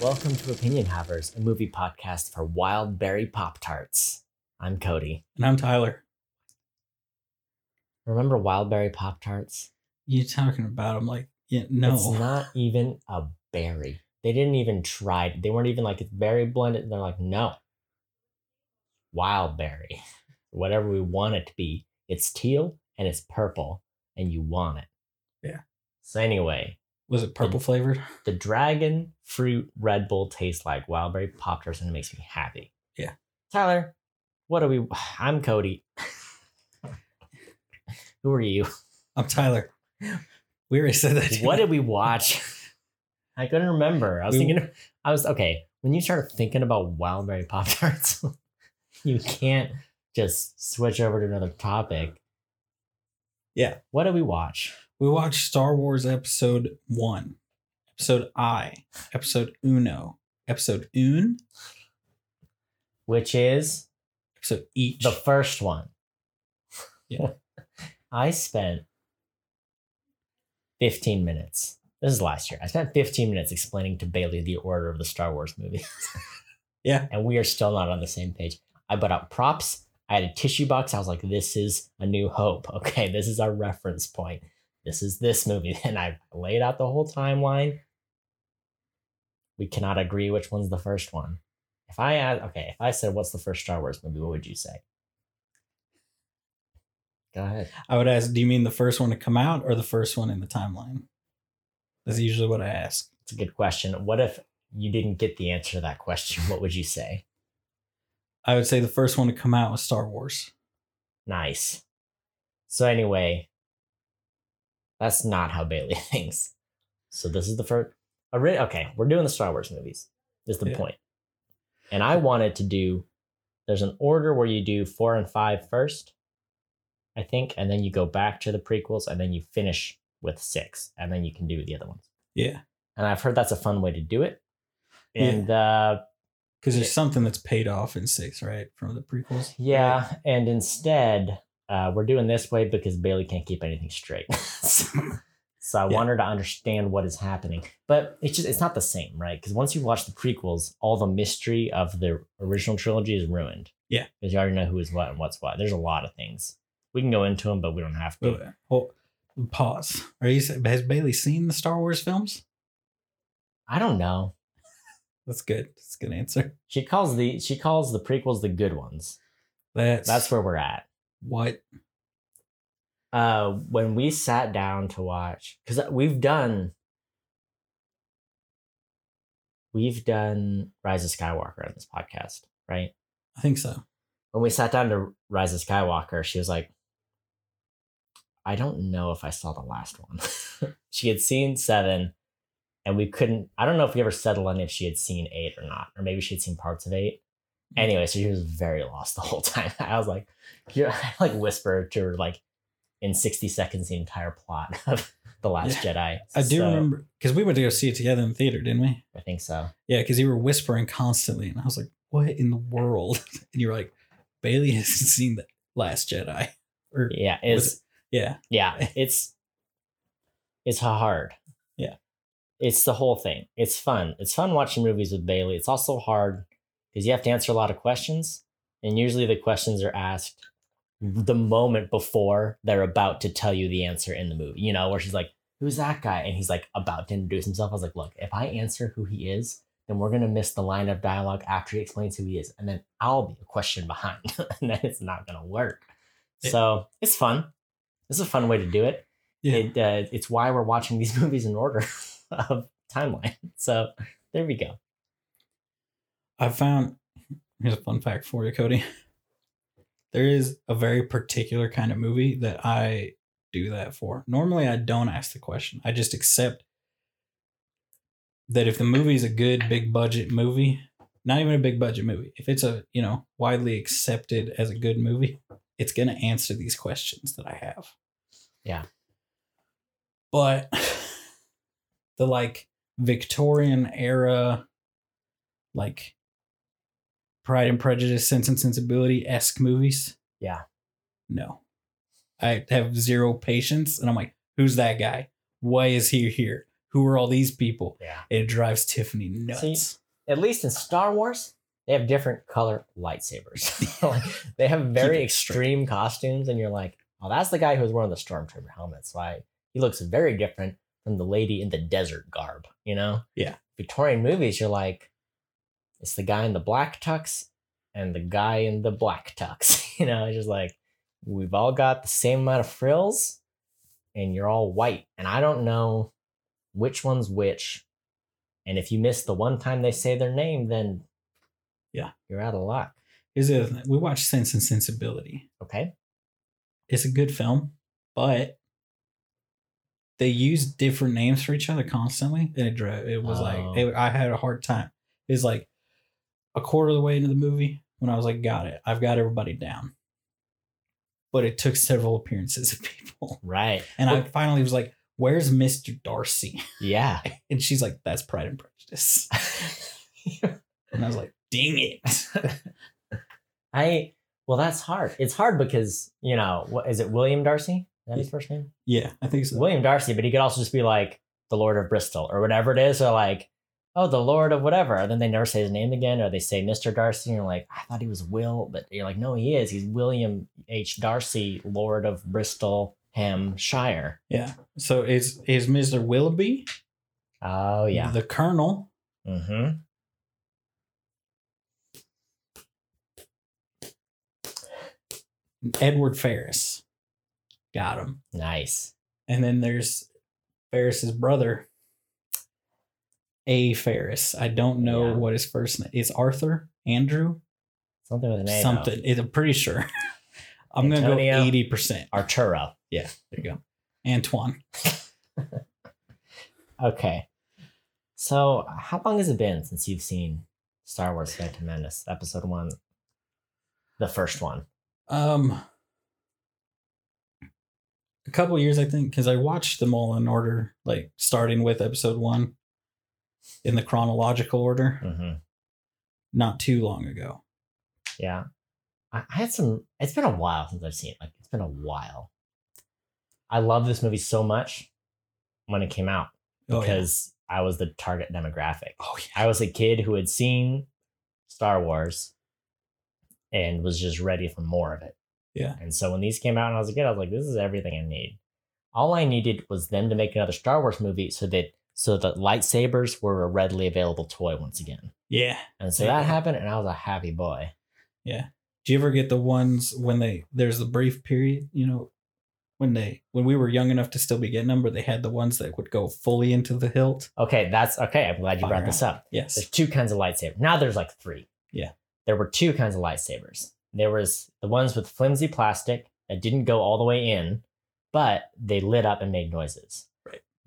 Welcome to Opinion Havers, a movie podcast for Wild Berry Pop Tarts. I'm Cody. And I'm Tyler. Remember Wild Berry Pop Tarts? You talking about them like yeah, no. It's not even a berry. They didn't even try. They weren't even like it's berry blended. They're like, no. Wild berry. Whatever we want it to be. It's teal and it's purple and you want it. Yeah. So anyway, Was it purple flavored? the dragon fruit Red Bull tastes like wild berry pop tarts and it makes me happy. Yeah. Tyler, what are we? I'm Cody. Who are you? I'm Tyler. We already said that. What did we watch? I couldn't remember. I was We- thinking. I was okay. When you start thinking about wild berry pop tarts, you can't just switch over to another topic. Yeah. What did we watch? We watched Star Wars Episode One, Episode I, Episode Uno, Episode Un, Which is Episode Each. the first one. Yeah. I spent 15 minutes. This is last year. I spent 15 minutes explaining to Bailey the order of the Star Wars movies. Yeah. And we are still not on the same page. I put out props. I had a tissue box. I was like, this is a new hope. Okay. This is our reference point. This is this movie. And I laid out the whole timeline. We cannot agree which one's the first one. If I add, okay, if I said, what's the first Star Wars movie, what would you say? Go ahead. I would ask, do you mean the first one to come out or the first one in the timeline? That's usually what I ask. It's a good question. What if you didn't get the answer to that question? What would you say? I would say the first one to come out was Star Wars. Nice. So anyway, that's not how Bailey thinks. So this is the first. Okay, we're doing the Star Wars movies. Is the Yeah. point? And I wanted to do. There's an order where you do four and five first, I think, and then you go back to the prequels, and then you finish with six, and then you can do the other ones. Yeah. And I've heard that's a fun way to do it. Yeah. And uh, Because there's Yeah. something that's paid off in six, right? From the prequels. Yeah, and instead, uh, we're doing this way because Bailey can't keep anything straight. so, so I Yeah. want her to understand what is happening, but it's just it's not the same, right? Because once you watch the prequels, all the mystery of the original trilogy is ruined. Yeah. because you already know who is what and what's what. There's a lot of things we can go into them, but we don't have to. Wait, pause. Are you has Bailey seen the Star Wars films? I don't know. That's good. That's a good answer. She calls the she calls the prequels the good ones. That's That's where we're at. What? Uh when we sat down to watch because we've done we've done rise of skywalker on this podcast right? I think so. when we sat down to rise of skywalker she was like i don't know if i saw the last one. She had seen seven and we couldn't i don't know if we ever settled on if she had seen eight or not or maybe she had seen parts of eight Mm. anyway so she was very lost the whole time. I was like you I like whispered to her like in 60 seconds the entire plot of the last jedi. I do So, remember because we went to go see it together in the theater, didn't we? i think so. Yeah, because you were whispering constantly, and I was like, "What in the world?" And you were like, "Bailey hasn't seen the Last Jedi." Or yeah it's yeah, yeah it's it's hard. Yeah. it's the whole thing. It's fun. It's fun watching movies with bailey. It's also hard because you have to answer a lot of questions and usually the questions are asked the moment before they're about to tell you the answer in the movie you know where she's like who's that guy and he's like about to introduce himself i was like look if i answer who he is then we're going to miss the line of dialogue after he explains who he is and then i'll be a question behind and then it's not going to work Yeah. so it's fun it's a fun way to do it yeah. it, uh, it's why we're watching these movies in order of timeline. So there we go. I found here's a fun fact for you, Cody. There is a very particular kind of movie that I do that for. Normally, I don't ask the question. I just accept that if the movie is a good big budget movie, not even a big budget movie, if it's a you know widely accepted as a good movie, it's gonna answer these questions that I have. Yeah. But the like Victorian era, like Pride and Prejudice, Sense and Sensibility esque movies. Yeah. No. I have zero patience and I'm like, who's that guy? Why is he here? Who who are all these people? Yeah. It drives Tiffany nuts. At least in Star Wars, they have different color lightsabers. Like, they have very it straight. extreme costumes, and you're like, oh, that's the guy who's wearing the stormtrooper helmet. So I, he looks very different from the lady in the desert garb. You know? Yeah. Victorian movies, you're like, it's the guy in the black tux and the guy in the black tux. you know, it's just like we've all got the same amount of frills, and you're all white, and I don't know which one's which. And if you miss the one time they say their name, then Yeah. you're out of luck. Is it? We watched Sense and Sensibility. Okay. It's a good film, but they use different names for each other constantly, and it drove. It was Oh. like it, I had a hard time. It's like a quarter of the way into the movie when I was like, "Got it, I've got everybody down." But it took several appearances of people, Right. and I finally was like, "Where's Mister Darcy?" Yeah. And she's like, "That's Pride and Prejudice," and I was like, "Dang it!" I well, that's hard. It's hard because you know what is it? William Darcy? Is that his first name? Yeah, I think so. William Darcy, but he could also just be like the Lord of Bristol or whatever it is, or like oh the Lord of whatever. And then they never say his name again, or they say Mister Darcy, and you're like I thought he was Will, but you're like no, he is. He's William H Darcy, Lord of Bristol, Hampshire. Yeah. So is is Mister Willoughby? Oh yeah. The Colonel. Mm-hmm. Edward Ferrars. Got him. Nice. And then there's Ferrars's brother, A. Ferrars. I don't know Yeah. what his first name is. Arthur, Andrew, Something with an A. something. It- I'm pretty sure. I'm gonna go eighty percent. Arturo. Yeah, there you go. Antoine. Okay. So, how long has it been since you've seen Star Wars Phantom Menace, episode one? The first one. Um, a couple years, I think, because I watched them all in order, like starting with episode one in the chronological order, Mm-hmm. not too long ago. Yeah. I, I had some, it's been a while since I've seen it. Like, it's been a while. I love this movie so much when it came out Oh, yeah. because I was the target demographic. oh yeah, I was a kid who had seen Star Wars and was just ready for more of it. Yeah. And so when these came out and I was a kid, I was like, this is everything I need. All I needed was them to make another Star Wars movie so that so the lightsabers were a readily available toy once again. yeah. And so Yeah. that happened and I was a happy boy. Yeah. Do you ever get the ones when they there's the brief period, you know, when they when we were young enough to still be getting them, but they had the ones that would go fully into the hilt. Okay, that's okay. I'm glad you brought Fire this up. Yes. There's two kinds of lightsabers. Now there's like three. Yeah. There were two kinds of lightsabers. There was the ones with flimsy plastic that didn't go all the way in, but they lit up and made noises.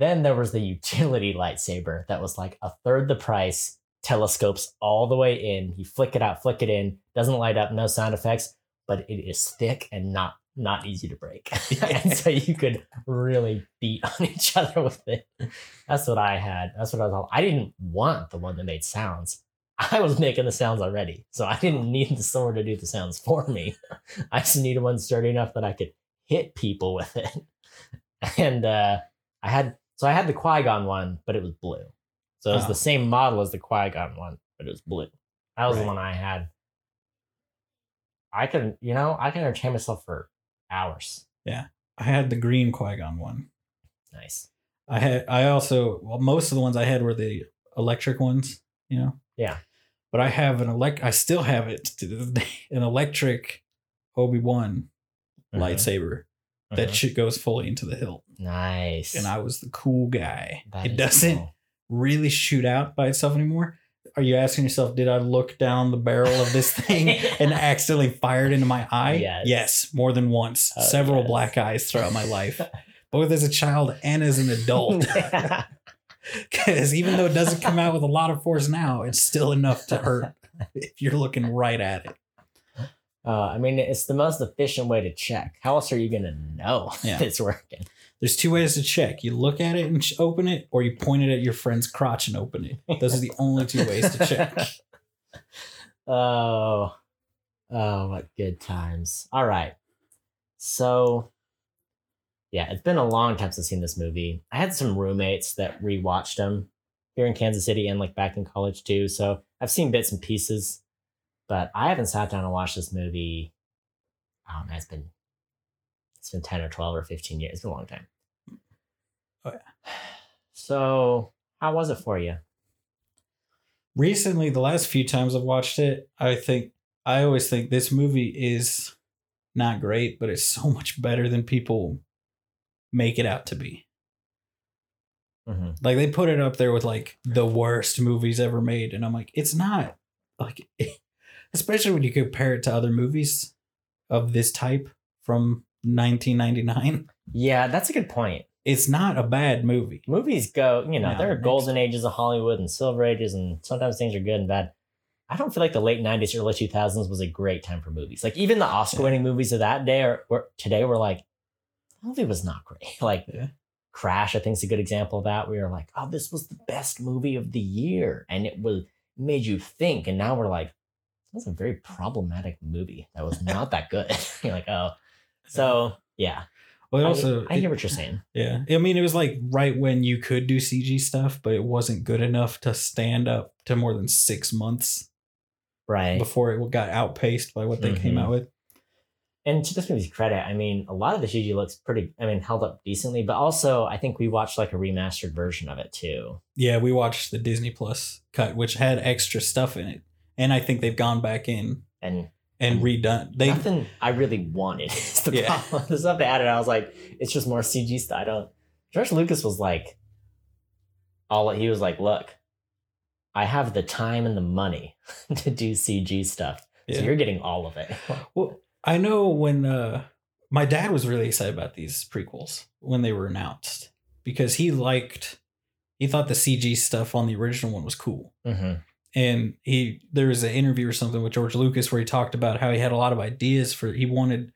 Then there was the utility lightsaber that was like a third the price, telescopes all the way in. You flick it out, flick it in, doesn't light up, no sound effects, but it is thick and not not easy to break. and so you could really beat on each other with it. That's what I had. That's what I was. all. I didn't want the one that made sounds. I was making the sounds already, so I didn't need the sword to do the sounds for me. I just needed one sturdy enough that I could hit people with it. And uh, I had so I had the Qui Gon one, but it was blue. So it was Oh. the same model as the Qui Gon one, but it was blue. That was the one I had. I can, you know, I can entertain myself for hours. Yeah, I had the green Qui Gon one. Nice. I had I also well most of the ones I had were the electric ones, you know. Yeah. But I have an elect I still have it to this day, an electric Obi Wan Mhm. lightsaber that Mhm. shit goes fully into the hilt. Nice. And I was the cool guy. That it doesn't cool. really shoot out by itself anymore. Are you asking yourself, did I look down the barrel of this thing and accidentally fired into my eye? Yes. more than once. Oh, Several yes. black eyes throughout my life, both as a child and as an adult. Because even though it doesn't come out with a lot of force now, it's still enough to hurt if you're looking right at it. Uh, I mean, it's the most efficient way to check. How else are you going to know Yeah. it's working? There's two ways to check. You look at it and open it, or you point it at your friend's crotch and open it. Those are the only two ways to check. oh, oh, what good times. All right. So yeah, it's been a long time since I've seen this movie. I had some roommates that rewatched them here in Kansas City and like back in college too. So I've seen bits and pieces, but I haven't sat down and watched this movie. Man, it's been it's been 10 or 12 or 15 years. It's been a long time. Oh, yeah. So how was it for you? recently the last few times i've watched it i think i always think this movie is not great but it's so much better than people make it out to be Mhm. like they put it up there with like the worst movies ever made and i'm like it's not like especially when you compare it to other movies of this type from 1999 Yeah, that's a good point. it's not a bad movie movies go, you know, No, there are golden ages of Hollywood and silver ages, and sometimes things are good and bad. I don't feel like the late '90s, early 2000s was a great time for movies. Like even the Oscar-winning movies of that day or, or today were like, the movie was not great. Like Yeah. Crash, I think is a good example of that. We were like, oh, this was the best movie of the year, and it was made you think. And now we're like, that's a very problematic movie that was not that good. You're like, oh, so yeah. well it I- also I, hear what you're saying. Yeah. I mean, it was like right when you could do CG stuff, but it wasn't good enough to stand up to more than six months Right. before it got outpaced by what they came Mhm. out with. and to this movie's credit, I mean, a lot of the CG looks pretty. I mean, held up decently, but also I think we watched like a remastered version of it too. Yeah, we watched the Disney Plus cut, which had extra stuff in it. And I think they've gone back in And and redone. They nothing I really wanted is the Yeah. problem. The stuff they added, I was like, it's just more CG stuff. I don't. George Lucas was like, all he was like, look, I have the time and the money to do CG stuff, Yeah. so you're getting all of it. Well, I know when uh, my dad was really excited about these prequels when they were announced because he liked, he thought the CG stuff on the original one was cool. hmm And he, there was an interview or something with George Lucas where he talked about how he had a lot of ideas for, he wanted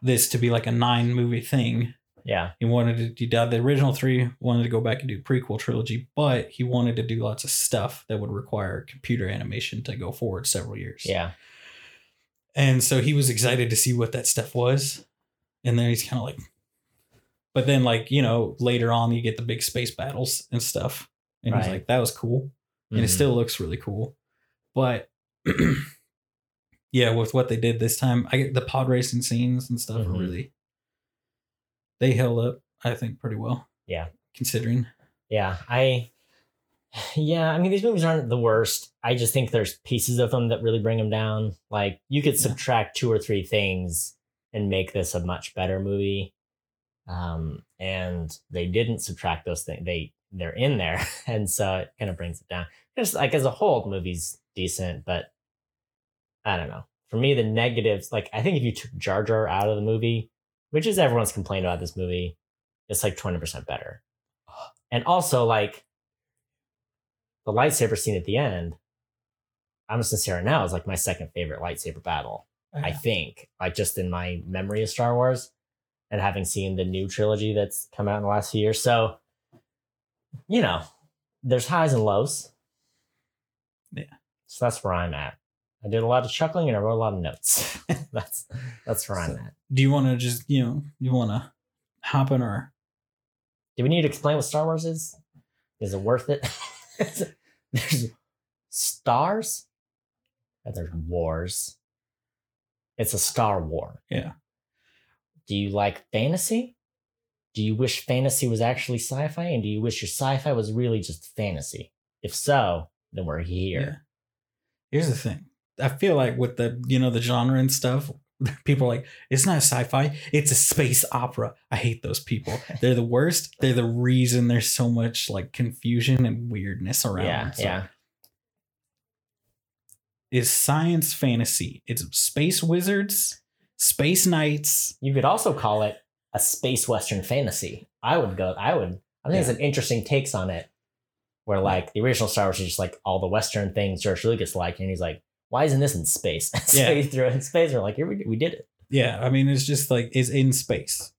this to be like a nine movie thing. Yeah, He wanted to, did the original three, wanted to go back and do prequel trilogy, but he wanted to do lots of stuff that would require computer animation to go forward several years. yeah, And so he was excited to see what that stuff was. And then he's kind of like, but then, like, you know, later on, you get the big space battles and stuff. And he's like, that was cool. And it Mhm. still looks really cool. But yeah, with what they did this time, I get the pod racing scenes and stuff Mhm. are really, they held up, I think, pretty well. Yeah. Considering. Yeah, I yeah, I mean these movies aren't the worst. I just think there's pieces of them that really bring them down. Like you could Yeah. subtract two or three things and make this a much better movie. Um and they didn't subtract those things. They they're in there and so it kind of brings it down. Just like as a whole the movie's decent, but I don't know. For me the negatives like I think if you took Jar Jar out of the movie, which is everyone's complained about this movie, it's like 20% better. And also, like the lightsaber scene at the end, I'm gonna now is like my second favorite lightsaber battle. Oh, I think, like just in my memory of Star Wars, and having seen the new trilogy that's come out in the last few years. So, you know, there's highs and lows. Yeah. So that's where I'm at. I did a lot of chuckling and I wrote a lot of notes. that's that's where I'm at. Do you want to just, you know, you want to hop in or? Do we need to explain what Star Wars is? Is it worth it? there's stars and there's wars. It's a star war. Yeah. Do you like fantasy? Do you wish fantasy was actually sci-fi? And do you wish your sci-fi was really just fantasy? If so, then we're here. Yeah. Here's the thing. I feel like with the you know the genre and stuff, people are like it's not sci-fi, it's a space opera. I hate those people. They're the worst. They're the reason there's so much like confusion and weirdness around. Yeah, So, yeah. Is science fantasy. It's space wizards, space knights. You could also call it a space western fantasy. I would go. I would. I think it's Yeah. an interesting takes on it, where like the original Star Wars is just like all the western things George Lucas liked, and he's like, "Why isn't this in space?" so Yeah. he threw it in space. We're like, "Here we, we did it." Yeah, I mean it's just like it's in space.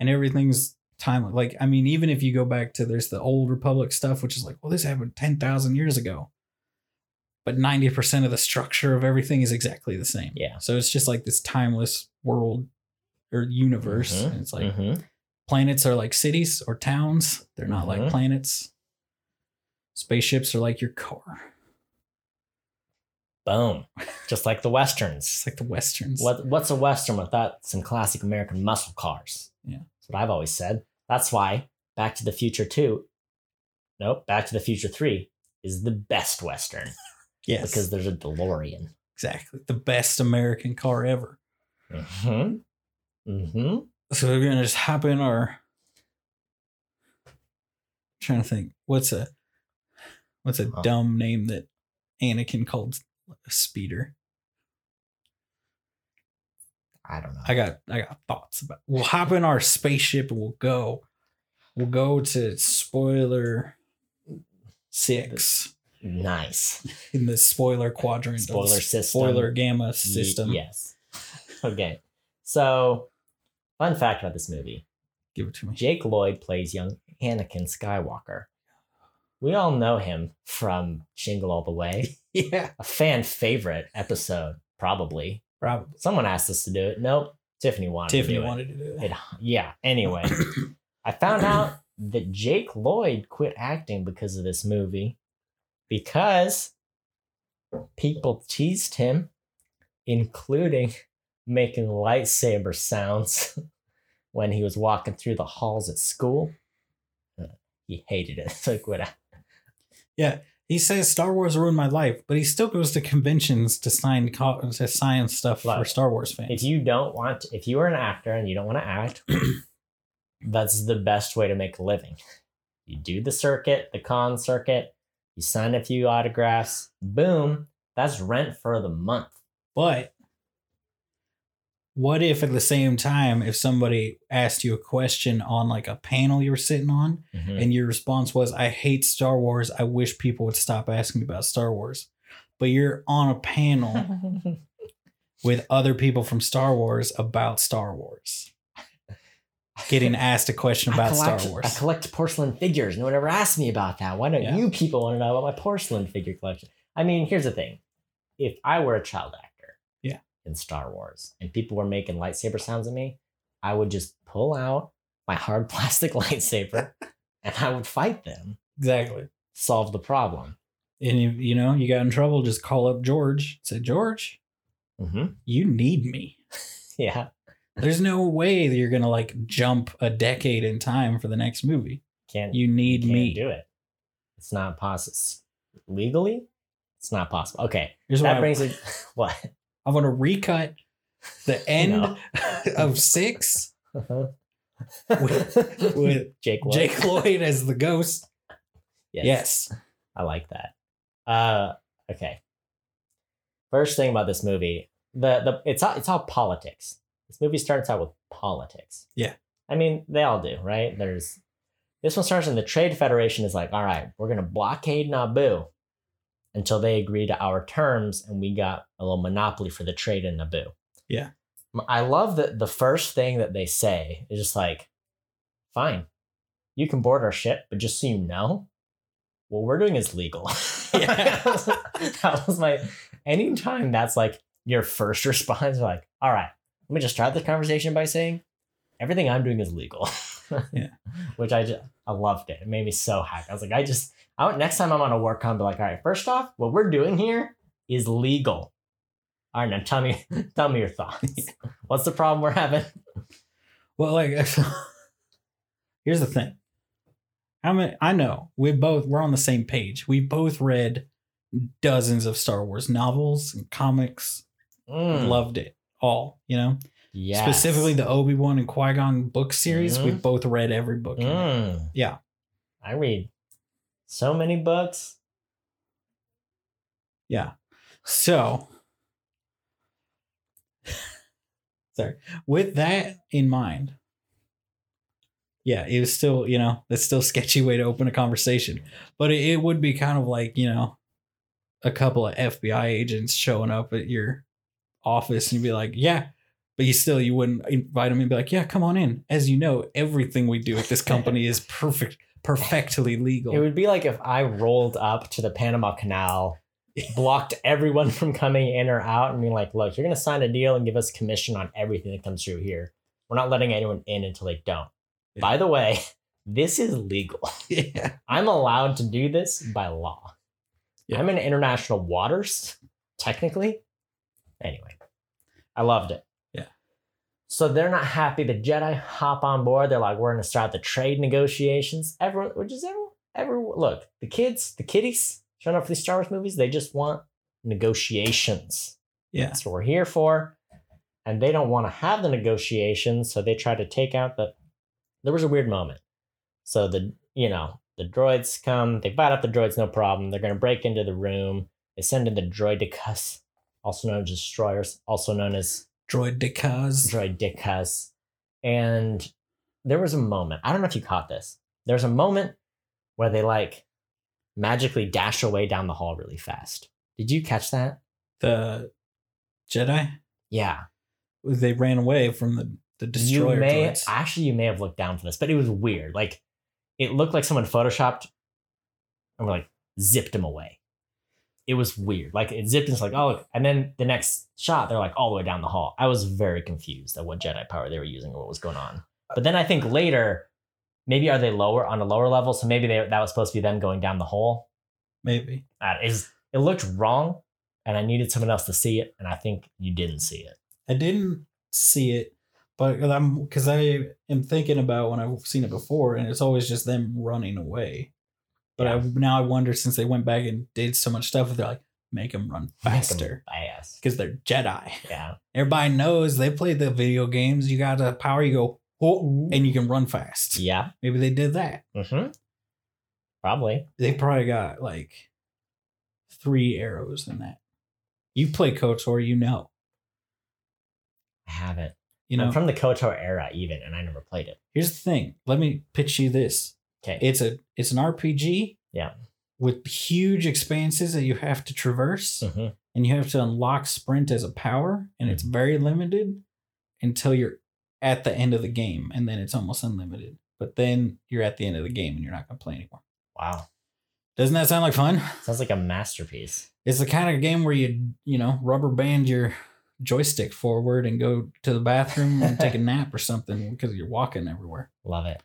And everything's time like I mean even if you go back to there's the old republic stuff which is like well this happened 10,000 years ago. But 90% of the structure of everything is exactly the same. Yeah. So it's just like this timeless world or universe Mhm, it's like Mhm. planets are like cities or towns. They're not like Mhm. planets. Spaceships are like your car. Boom. Just like the westerns. It's like the westerns. What what's a western without some classic American muscle cars? Yeah. That's what I've always said. That's why Back to the Future 2, nope, Back to the Future 3 is the best western Yes, because there's a DeLorean. exactly the best American car ever. Mm-hmm. Mm-hmm. So we're gonna just hop in our. trying to think, what's a, what's a dumb name that Anakin called a speeder? I don't know. I got I got thoughts about. We'll hop in our spaceship and we'll go. We'll go to spoiler six nice. in the spoiler quadrant. Spoiler system. Spoiler gamma system. yes. Okay. So, fun fact about this movie Give it to me. Jake Lloyd plays young Anakin Skywalker. We all know him from Jingle All the Way, Yeah, a fan favorite episode, probably. probably. Someone asked us to do it. Nope. Tiffany wanted Tiffany to do wanted to do it. it. Yeah. Anyway, I found out that Jake Lloyd quit acting because of this movie because people teased him, including making lightsaber sounds when he was walking through the halls at school. Uh, He hated it, he quit acting. He says Star Wars ruined my life, but he still goes to conventions to sign co- to sign stuff for Star Wars fans. If you don't want, if you are an actor and you don't want to act, that's the best way to make a living. You do the circuit, the con circuit, you sign a few autographs, boom, that's rent for the month. But what if at the same time, if somebody asked you a question on like a panel you were sitting on, Mhm. and your response was, I hate Star Wars. I wish people would stop asking me about Star Wars. But you're on a panel with other people from Star Wars about Star Wars. Getting asked a question about collect, Star Wars. I collect porcelain figures. No one ever asked me about that. Why don't Yeah. you people want to know about my porcelain figure collection? I mean, here's the thing. If I were a child actor. In Star Wars and people were making lightsaber sounds at me, I would just pull out my hard plastic lightsaber and I would fight them, exactly. solve the problem. And you, you know, you got in trouble, just call up George. Say, George, hmm you need me. Yeah. There's no way that you're gonna like jump a decade in time for the next movie. Can't You need can't me. do it. It's not possible. Legally, it's not possible. Okay. Here's that brings it. What? I'm gonna recut the end No. of six with, with Jake Lloyd. Jake Lloyd as the ghost. Yes. I like that. Uh, okay. First thing about this movie, the the it's all it's all politics. This movie starts out with politics. Yeah. I mean, they all do, right? There's this one starts in the Trade Federation is like, all right, we're gonna blockade Naboo until they agree to our terms, and we got a little monopoly for the trade in Naboo. Yeah. I love that the first thing that they say is just like, fine, you can board our ship, but just so you know, what we're doing is legal. Yeah. that was my anytime that's like your first response, like, all right, let me just start this conversation by saying everything I'm doing is legal. Yeah. Which I just I loved it. It made me so happy. I was like, I just I want, next time I'm on a work con, be like, all right, first off, what we're doing here is legal. All right, now tell me tell me your thoughts. What's the problem we're having? Well, like here's the thing. How many I know we both we're on the same page. We both read dozens of Star Wars novels and comics. Mm, Loved it all, you know? Specifically the Obi-Wan and Qui-Gon book series. We Mhm. both read every book. Mm. Yeah. I read so many books. Yeah. So, sorry. With that in mind, yeah, it was still, you know, that's still a sketchy way to open a conversation. But it, it would be kind of like, you know, a couple of FBI agents showing up at your office and you'd be like, yeah. But you still, you wouldn't invite them and be like, yeah, come on in. As you know, everything we do at this company is perfect, perfectly legal. It would be like if I rolled up to the Panama Canal, blocked everyone from coming in or out, and being like, look, you're going to sign a deal and give us commission on everything that comes through here. We're not letting anyone in until they don't. By the way, this is legal. Yeah. I'm allowed to do this by law. Yeah. I'm in international waters, technically. Anyway, I loved it. So they're not happy. The Jedi hop on board. They're like, we're going to start the trade negotiations. Everyone, which is everyone, everyone. Look, the kids, the kiddies showing up for these Star Wars movies, they just want negotiations. Yeah. That's what we're here for. And they don't want to have the negotiations, so they try to take out the. There was a weird moment. So the you know the droids come, they fight up the droids, no problem. They're going to break into the room. They send in the droidicus, also known as destroyers, also known as Droidekas. droidicus. And there was a moment. I don't know if you caught this. There's a moment where they like magically dash away down the hall really fast. Did you catch that? The Jedi. Yeah. They ran away from the, the destroyer you may droids. actually you may have looked down for this, but it was weird. Like it looked like someone photoshopped and we're like zipped him away. It was weird. Like it zipped and it's like, oh, and then the next shot, they're like all the way down the hall. I was very confused at what Jedi power they were using or what was going on. But then I think later, maybe are they lower on a lower level? So maybe they, that was supposed to be them going down the hole. Maybe. That is, it looked wrong, and I needed someone else to see it, and I think you didn't see it. I didn't see it, but I'm because I am thinking about when I've seen it before, and it's always just them running away. But I now I wonder since they went back and did so much stuff, they're like make them run faster Fast. because they're Jedi. Yeah. Everybody knows they play the video games. You got a power, you go oh, and you can run fast. Yeah. Maybe they did that. Mm-hmm. Probably. They probably got like three arrows in that. You play KOTOR, you know. I haven't. You know. I'm from the KOTOR era, even, and I never played it. Here's the thing. Let me pitch you this. Okay. It's a it's an RPG. Yeah. With huge expanses that you have to traverse, hmm and you have to unlock sprint as a power, and it's very limited until you're at the end of the game, and then it's almost unlimited. But then you're at the end of the game, and you're not gonna play anymore. Wow. Doesn't that sound like fun? Sounds like a masterpiece. It's the kind of game where you you know rubber band your joystick forward and go to the bathroom and take a nap or something because you're walking everywhere. Love it.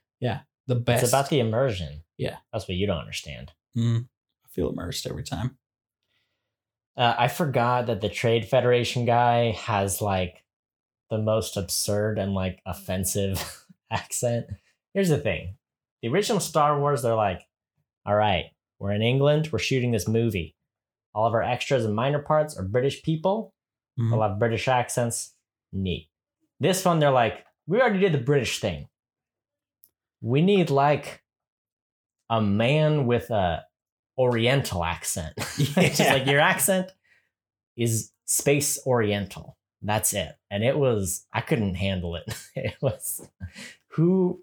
The best. It's about the immersion. Yeah. That's what you don't understand. Mm, I feel immersed every time. Uh, I forgot that the Trade Federation guy has like the most absurd and like offensive accent. Here's the thing the original Star Wars, they're like, all right, we're in England, we're shooting this movie. All of our extras and minor parts are British people. Mhm. They'll have British accents. Neat. This one, they're like, we already did the British thing. We need like a man with a Oriental accent. just Yeah. like your accent is space Oriental. That's it. And it was, I couldn't handle it. It was who.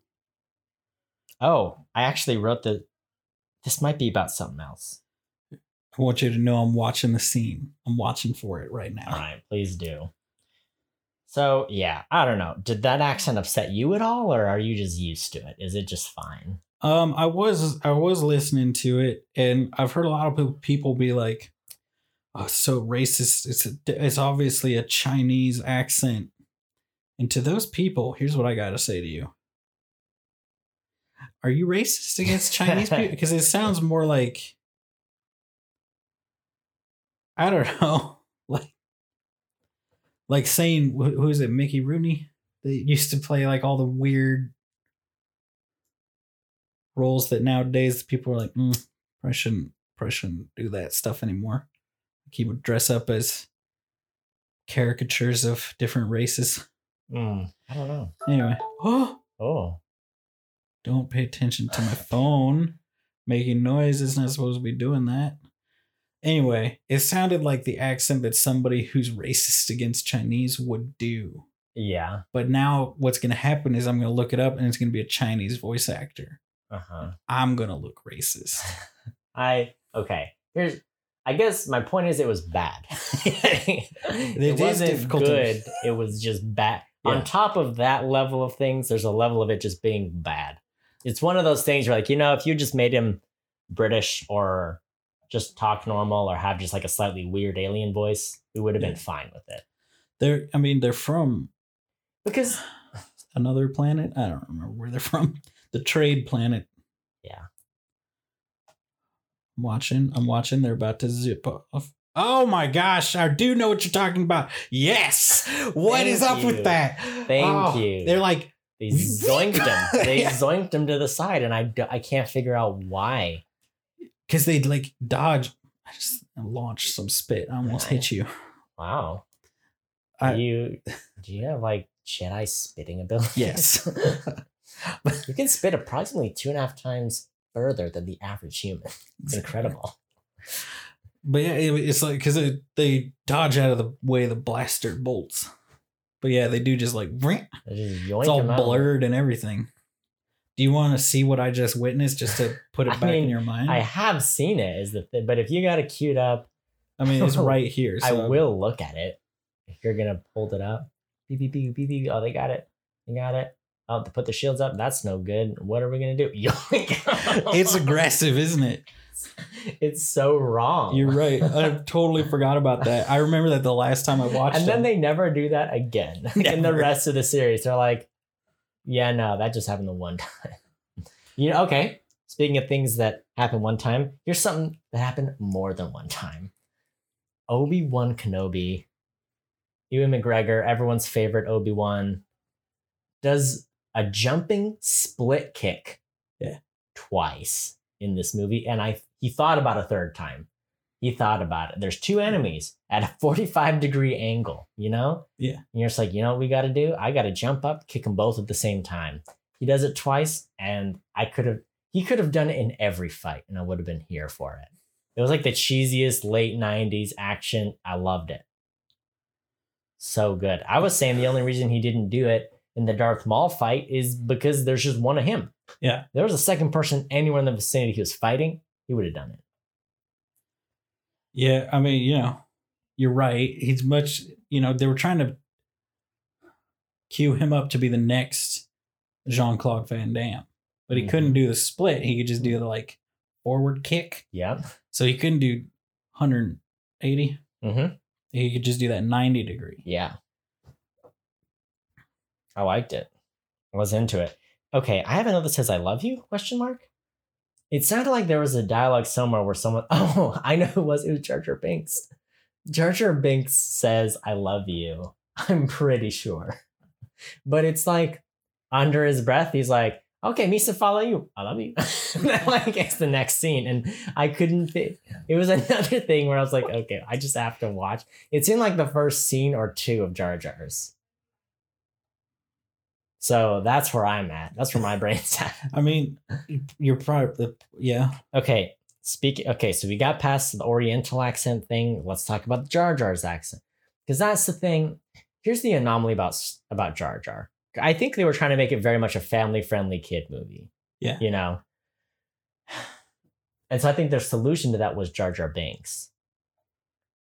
Oh, I actually wrote the. This might be about something else. I want you to know I'm watching the scene. I'm watching for it right now. All right, please do. So yeah, I don't know. Did that accent upset you at all, or are you just used to it? Is it just fine? Um, I was I was listening to it, and I've heard a lot of people- people be like, "Oh, so racist. It's a, it's obviously a Chinese accent." And to those people, here's what I got to say to you: Are you racist against Chinese people? Because it sounds more like I don't know, like like saying wh- who is it, Mickey Rooney? They used to play like all the weird roles that nowadays people are like, mm, probably shouldn't, probably shouldn't do that stuff anymore. He would dress up as caricatures of different races. Mm, I don't know. Anyway, oh, Oh, don't pay attention to my phone. Making noise is not supposed to be doing that. Anyway, it sounded like the accent that somebody who's racist against Chinese would do. yeah. But now what's going to happen is I'm going to look it up and it's going to be a Chinese voice actor. Uh huh. I'm going to look racist. I okay. Here's. I guess my point is it was bad. it wasn't good. It was just bad. Yeah. On top of that level of things, there's a level of it just being bad. It's one of those things where, like, you know, if you just made him British or just talk normal or have just like a slightly weird alien voice, we would have Yeah. been fine with it. They're, I mean, they're from Because another planet. I don't remember where they're from. The trade planet. Yeah. I'm watching. I'm watching. They're about to zip off. Oh my gosh! I do know what you're talking about. Yes. What is up you. with that? Thank Oh, you. They're like, They zoinked him. They zoinked him to the side, and I I can't figure out why. Because they like dodge. I just launched some spit. I almost hit you. Wow. I- do you do you have like Jedi spitting ability? Yes. you can spit approximately two and a half times further than the average human. It's incredible. But yeah, it, it's like because they, they dodge out of the way of the blaster bolts. But yeah, they do just like just it's all blurred and everything. Do you want to see what I just witnessed just to put it I back in your mind? I have seen it, is the thing, but if you got it queued up, I mean, it's right here. I So will look at it. If you're gonna hold it up, beep beep beep beep beep. Oh, they got it. They got it. Oh, to put the shields up. That's no good. What are we gonna do? It's aggressive, isn't it? It's so wrong. You're right. I totally forgot about that. I remember that the last time I watched and then them. they never do that again in the rest of the series. They're like, yeah, no, that just happened the one time. you know, okay. Speaking of things that happen one time, here's something that happened more than one time. Obi Wan Kenobi, Ewan McGregor, everyone's favorite Obi Wan, does a jumping split kick, Yeah. twice in this movie, and I he thought about a third time. He thought about it. There's two enemies at a 45 degree angle, you know? Yeah. And you're just like, you know what we got to do? I got to jump up, kick them both at the same time. He does it twice, and I could have, he could have done it in every fight, and I would have been here for it. It was like the cheesiest late 90s action. I loved it. So good. I was saying the only reason he didn't do it in the Darth Maul fight is because there's just one of him. Yeah. If there was a second person anywhere in the vicinity he was fighting, he would have done it. Yeah, I mean, you know, you're right. He's much, you know, they were trying to cue him up to be the next Jean Claude Van Damme, but he Mhm. couldn't do the split. He could just do the like forward kick. Yeah. So he couldn't do 180. Mm-hmm. He could just do that 90 degree. Yeah. I liked it. I was into it. Okay, I have a note that says "I love you?" Question mark. It sounded like there was a dialogue somewhere where someone. Oh, I know who it was. It was Jar Jar Binks. Jar Jar Binks says "I love you." I'm pretty sure, but it's like under his breath, he's like, "Okay, Misa, follow you. I love you." like it's the next scene, and I couldn't. Fit. It was another thing where I was like, "Okay, I just have to watch." It's in like the first scene or two of Jar Jar's. So that's where I'm at. That's where my brain's at. I mean, you're probably, yeah. Okay, speak. Okay, so we got past the Oriental accent thing. Let's talk about the Jar Jar's accent, because that's the thing. Here's the anomaly about about Jar Jar. I think they were trying to make it very much a family friendly kid movie. Yeah. you know. And so I think their solution to that was Jar Jar Binks,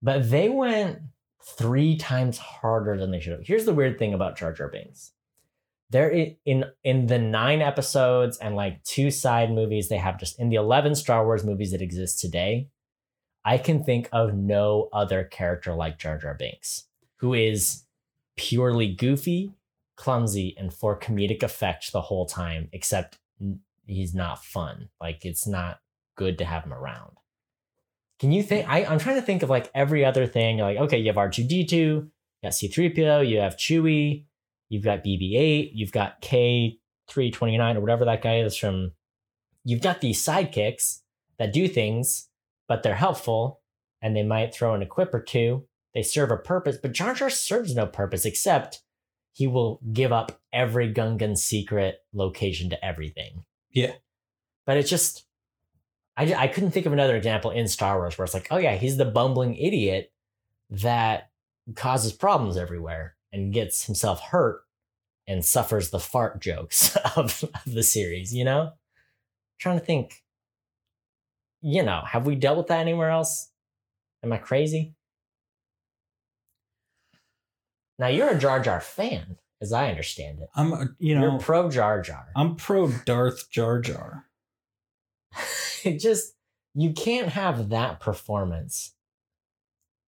but they went three times harder than they should have. Here's the weird thing about Jar Jar Binks. There i- in in the nine episodes and like two side movies they have just in the 11 Star Wars movies that exist today, I can think of no other character like Jar Jar Binks, who is purely goofy, clumsy, and for comedic effect the whole time, except he's not fun. Like it's not good to have him around. Can you think? I, I'm trying to think of like every other thing. You're like, okay, you have R2D2, you got C3PO, you have Chewie, you've got BB8, you've got K329 or whatever that guy is from. You've got these sidekicks that do things, but they're helpful and they might throw an equip or two. They serve a purpose, but Jar Jar serves no purpose except he will give up every Gungan secret location to everything. Yeah. But it's just, I, I couldn't think of another example in Star Wars where it's like, oh yeah, he's the bumbling idiot that causes problems everywhere and gets himself hurt and suffers the fart jokes of, of the series, you know? trying to think, you know, have we dealt with that anywhere else? Am I crazy? Now you're a Jar Jar fan, as I understand it. I'm, uh, you You're know, pro Jar Jar. I'm pro Darth Jar Jar. it just you can't have that performance.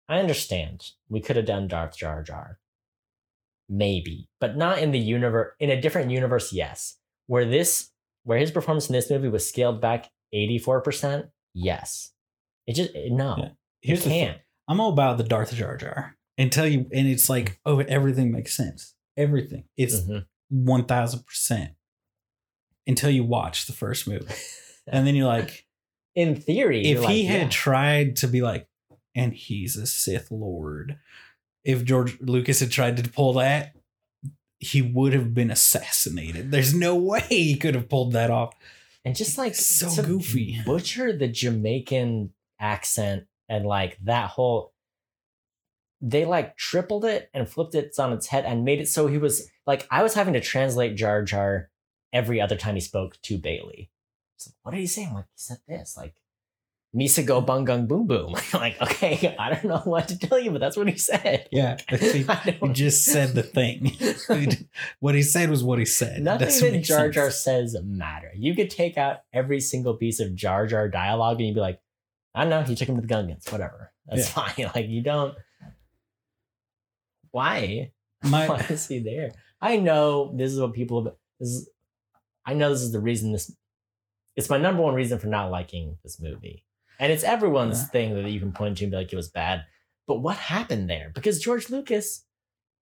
I understand. We could have done Darth Jar Jar. Maybe, but not in the universe. In a different universe, yes. Where this, where his performance in this movie was scaled back eighty four percent, yes. It just no, Yeah. Here's the thing. I'm all about the Darth Jar Jar until you, and it's like, oh, everything makes sense. Everything. It's Mhm. one thousand percent until you watch the first movie, and then you're like, In theory, if he like, had yeah. tried to be like, and he's a Sith Lord, if George Lucas had tried to pull that, he would have been assassinated. There's no way he could have pulled that off. and just like So goofy. butcher the Jamaican accent and like that whole they like tripled it and flipped it on its head and made it so he was like I was having to translate Jar Jar every other time he spoke to Bailey. So what did he say? I'm like, he said this, like Misa go bung gung boom boom. like, okay, I don't know what to tell you, but that's what he said. Yeah, he, he just said the thing. what he said was what he said. Nothing that Jar Jar sense. says matter. You could take out every single piece of Jar Jar dialogue and you'd be like, I don't know, he took him to the Gungans, whatever. That's fine. Like you don't. Why? Why is he there? I know this is what people. have- This is. I know this is the reason this. It's my number one reason for not liking this movie, and it's everyone's Yeah. thing that you can point to and be like it was bad. But what happened there? Because George Lucas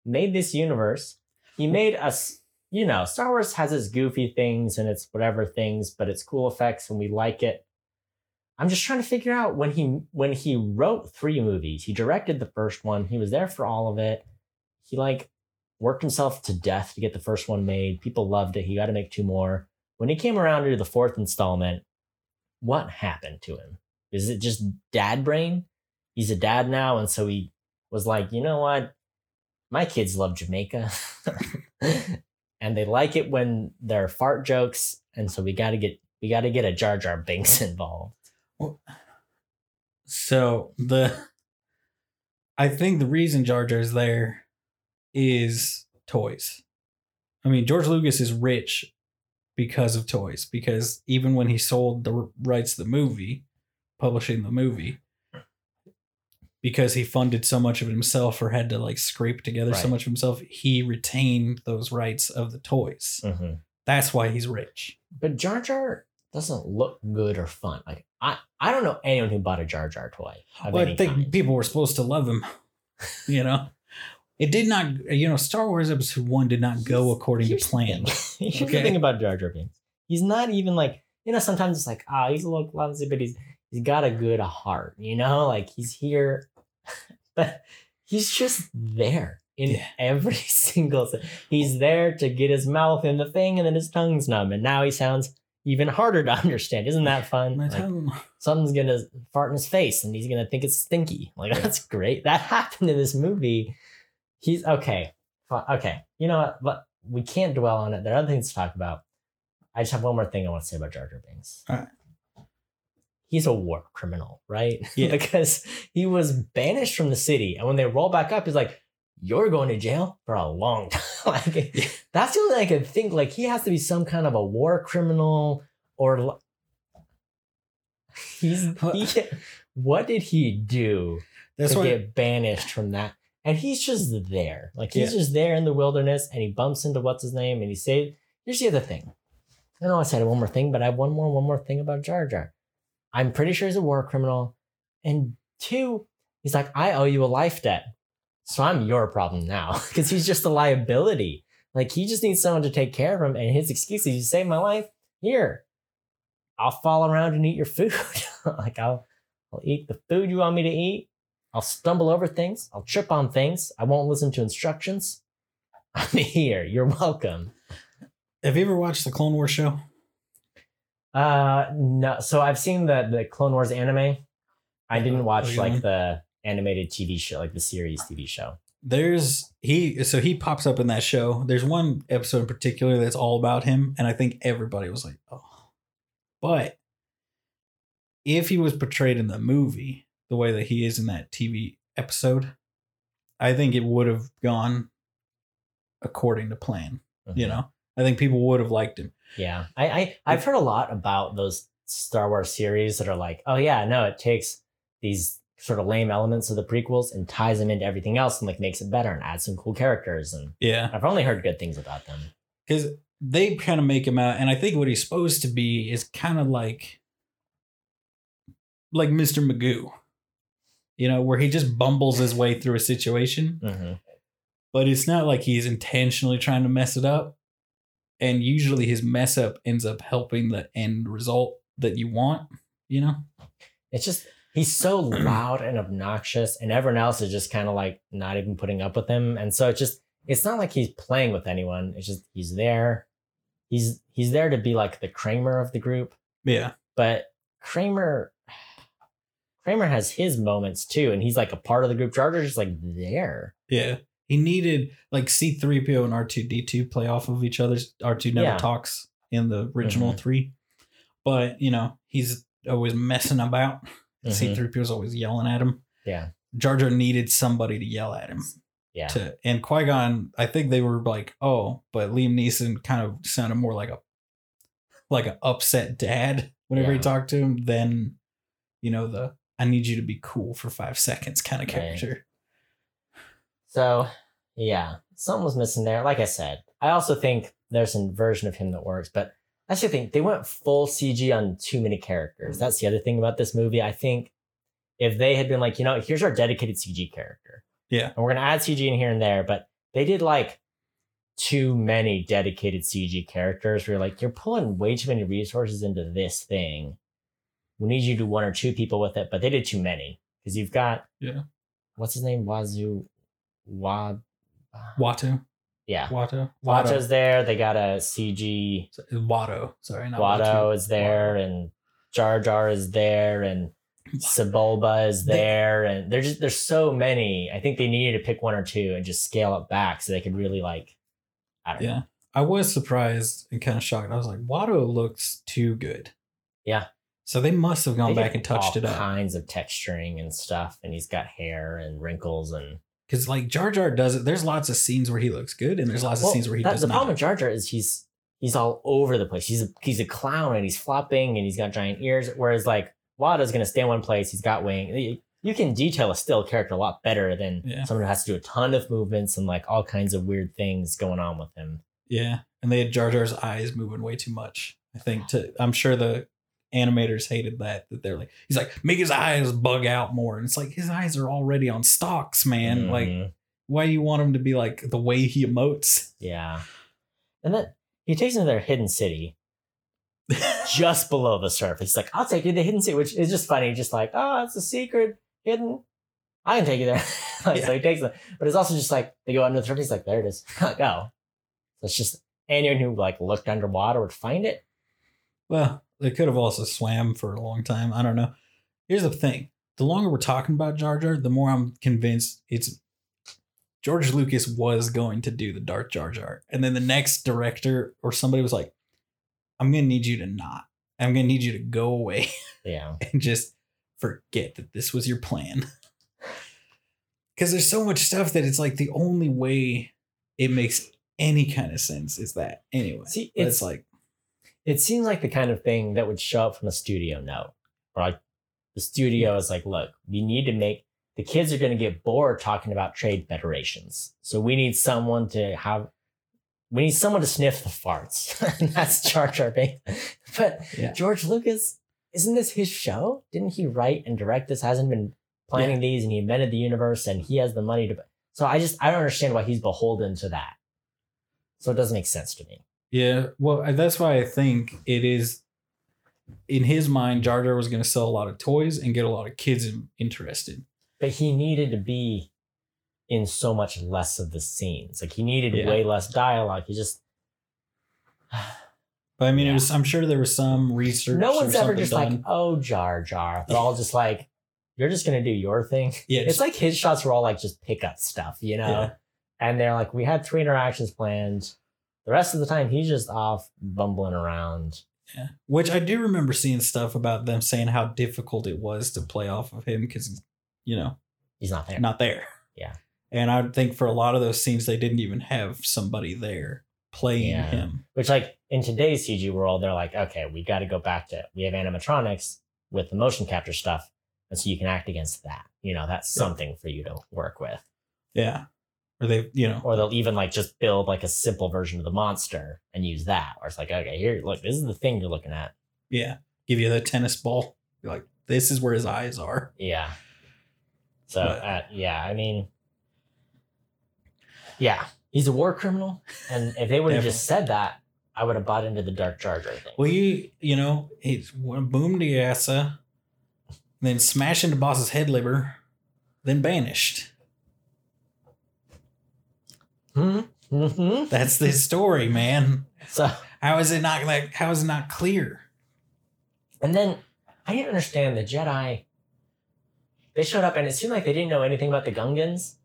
made this universe. He made us. You know, Star Wars has its goofy things and its whatever things, but it's cool effects and we like it. I'm just trying to figure out when he when he wrote three movies. He directed the first one. He was there for all of it. He like worked himself to death to get the first one made. People loved it. He got to make two more. When he came around to the fourth installment, what happened to him? Is it just dad brain? He's a dad now, and so he was like, you know what? My kids love Jamaica, and they like it when there are fart jokes, and so we got to get we got to get a Jar Jar Binks involved. so the, I think the reason Jar Jar's there, is toys. I mean, George Lucas is rich because of toys. Because even when he sold the rights to the movie, publishing the movie, because he funded so much of it himself or had to like scrape together so much of himself, he retained those rights of the toys. That's why he's rich. But Jar Jar doesn't look good or fun. Like I, I don't know anyone who bought a Jar Jar toy. Well, I think kind. people were supposed to love him. You know, it did not. You know, Star Wars Episode One did not go according to plan. Here's Okay. the thing about Jar Jar Binks. He's not even like you know. Sometimes it's like ah, he's a little clumsy, but he's he's got a good heart. You know, like he's here, but he's just there in Yeah. every single. He's there to get his mouth in the thing, and then his tongue's numb, and now he sounds even harder to understand. Isn't that fun? My Like, tongue- something's gonna fart in his face and he's gonna think it's stinky. Like that's great. That happened in this movie. He's okay. Okay. You know what? But we can't dwell on it. There are other things to talk about. I just have one more thing I want to say about Jar Jar Binks. All right. He's a war criminal, right? Yeah. because he was banished from the city, and when they roll back up, he's like, "You're going to jail for a long time." like, that's the only thing I can think. Like, he has to be some kind of a war criminal, or he's he, what did he do That's to get banished from that? And he's just there, like he's Yeah. just there in the wilderness, and he bumps into what's his name, and he says, "Here's the other thing." I know I said one more thing, but I have one more, one more thing about Jar Jar. I'm pretty sure he's a war criminal, and two, he's like, "I owe you a life debt, so I'm your problem now," because he's just a liability. Like he just needs someone to take care of him, and his excuse is, "You saved my life. Here, I'll fall around and eat your food. like I'll, I'll eat the food you want me to eat. I'll stumble over things. I'll trip on things. I won't listen to instructions. I'm here. You're welcome. Have you ever watched the Clone Wars show? Uh, no. So I've seen the the Clone Wars anime. I didn't watch like the animated TV show, like the series TV show. There's he so he pops up in that show. There's one episode in particular that's all about him, and I think everybody was like, "Oh." But if he was portrayed in the movie the way that he is in that TV episode, I think it would have gone according to plan. You Mhm. know, I think people would have liked him. Yeah, I, I I've heard a lot about those Star Wars series that are like, oh yeah, no, it takes these sort of lame elements of the prequels and ties them into everything else and like makes it better and adds some cool characters. And Yeah. I've only heard good things about them. because they kind of make him out, and I think what he's supposed to be is kind of like like Mr. Magoo, you know, where he just bumbles his way through a situation, hmm but it's not like he's intentionally trying to mess it up. And usually his mess up ends up helping the end result that you want, you know? It's just he's so loud and obnoxious, and everyone else is just kind of like not even putting up with him. And so it's just it's not like he's playing with anyone. It's just he's there. He's he's there to be like the Kramer of the group, Yeah. but Kramer Kramer has his moments too, and he's like a part of the group. Jar Jar's just like there. Yeah. He needed like C3PO and R2D2 play off of each other's. R2 never Yeah. talks in the original Mhm. three. But, you know, he's always messing about. Mhm. C3PO's always yelling at him. Yeah, Jar Jar needed somebody to yell at him. yeah, To and Qui Gon, I think they were like, oh, but Liam Neeson kind of sounded more like a like an upset dad whenever he talked to him than, you know, the I need you to be cool for five seconds kind of Right. character. So yeah, something was missing there. Like I said, I also think there's a version of him that works, but that's the thing. They went full CG on too many characters. That's the other thing about this movie. I think if they had been like, you know, here's our dedicated CG character. Yeah. And we're gonna add CG in here and there, but they did like too many dedicated CG characters where you're like, you're pulling way too many resources into this thing. We need you to do one or two people with it, but they did too many. Because you've got Yeah. what's his name? Wazoo Wa Watto. yeah. Watto. Watto's there. They got a CG. Uh, Watto. Sorry, not Watto Watto. is there, and Jar Jar is there, and Sebulba is They- there, and there's just there's so many. I think they needed to pick one or two and just scale it back so they could really like. I don't Yeah. know. I was surprised and kind of shocked. I was like, Watto looks too good. Yeah. So they must have gone They back and touched it up. All kinds of texturing and stuff, and he's got hair and wrinkles and. Because like Jar Jar does it. There's lots of scenes where he looks good, and there's lots Well, of scenes where he that- does the not. problem with Jar Jar is he's he's all over the place. He's a, he's a clown and he's flopping and he's got giant ears. Whereas like Watto's gonna stay in one place. He's got wing. You- can detail a still character a lot better than Yeah. someone who has to do a ton of movements and like all kinds of weird things going on with him. yeah, and they had Jar Jar's eyes moving way too much. I think to I'm sure the animators hated that. That they're like, he's like, make his eyes bug out more, and it's like his eyes are already on stalks, man. Like, Mhm. why do you want him to be like the way he emotes? yeah, and then he takes him to their hidden city just below the surface. Like, "I'll take you to the hidden city," which is just funny. Just like, "Oh, it's a secret hidden." I can take you there. like, So he takes them, but it's also just like they go under the surface. He's like, "There it is, go." So it's just anyone who like looked underwater would find it. Well, they could have also swam for a long time. I don't know. Here's the thing: the longer we're talking about Jar Jar, the more I'm convinced it's George Lucas was going to do the Dark Jar Jar, and then the next director or somebody was like, "I'm gonna need you to not. I'm gonna need you to go away Yeah, and just forget that this was your plan." Because there's so much stuff that it's like the only way it makes any kind of sense is that anyway. See, it's- it's like it seems like the kind of thing that would show up from a studio note, or like the studio is like, "Look, we need to make." The kids are going to get bored talking about trade federations. So we need someone to have we need someone to sniff the farts. and that's Jar Jar Binks. But Yeah. George Lucas, isn't this his show? Didn't he write and direct this? Hasn't been planning these and he invented the universe and he has the money to so I just I don't understand why he's beholden to that. So it doesn't make sense to me. Yeah, well, uh, that's why I think it is in his mind. Jar Jar was going to sell a lot of toys and get a lot of kids interested. But he needed to be in so much less of the scenes. Like he needed Yeah. way less dialogue. He just But I mean, Yeah. it was. I'm sure there was some research. no one's ever just done. like, oh Jar Jar. They're all just like, you're just gonna do your thing. yeah, It's like his shots were all like just pickup stuff, you know? Yeah. And they're like, we had three interactions planned. The rest of the time he's just off mm-hmm. bumbling around. yeah. Which I do remember seeing stuff about them saying how difficult it was to play off of him because, you know, He's not there. not there. Yeah. And I think for a lot of those scenes, they didn't even have somebody there playing Yeah. him. Which like in today's CG world, they're like, okay, we gotta go back to we have animatronics with the motion capture stuff. and so you can act against that. You know, that's Yeah. something for you to work with. Yeah. Or they, you know, Or they'll even like just build like a simple version of the monster and use that. Or it's like, okay, here, look, this is the thing you're looking at. yeah, give you the tennis ball. You're like, this is where his eyes are. Yeah. So But- uh, yeah, I mean, yeah, he's a war criminal, and if they would have just said that, I would have bought into the Dark Jar thing. Well, you, you know, it's one boom de yassa, then smash into boss's head liver, then banished. Hmm hmm That's the story, man. So How is it not like? How is it not clear? and then I didn't understand the Jedi. They showed up, and it seemed like they didn't know anything about the Gungans.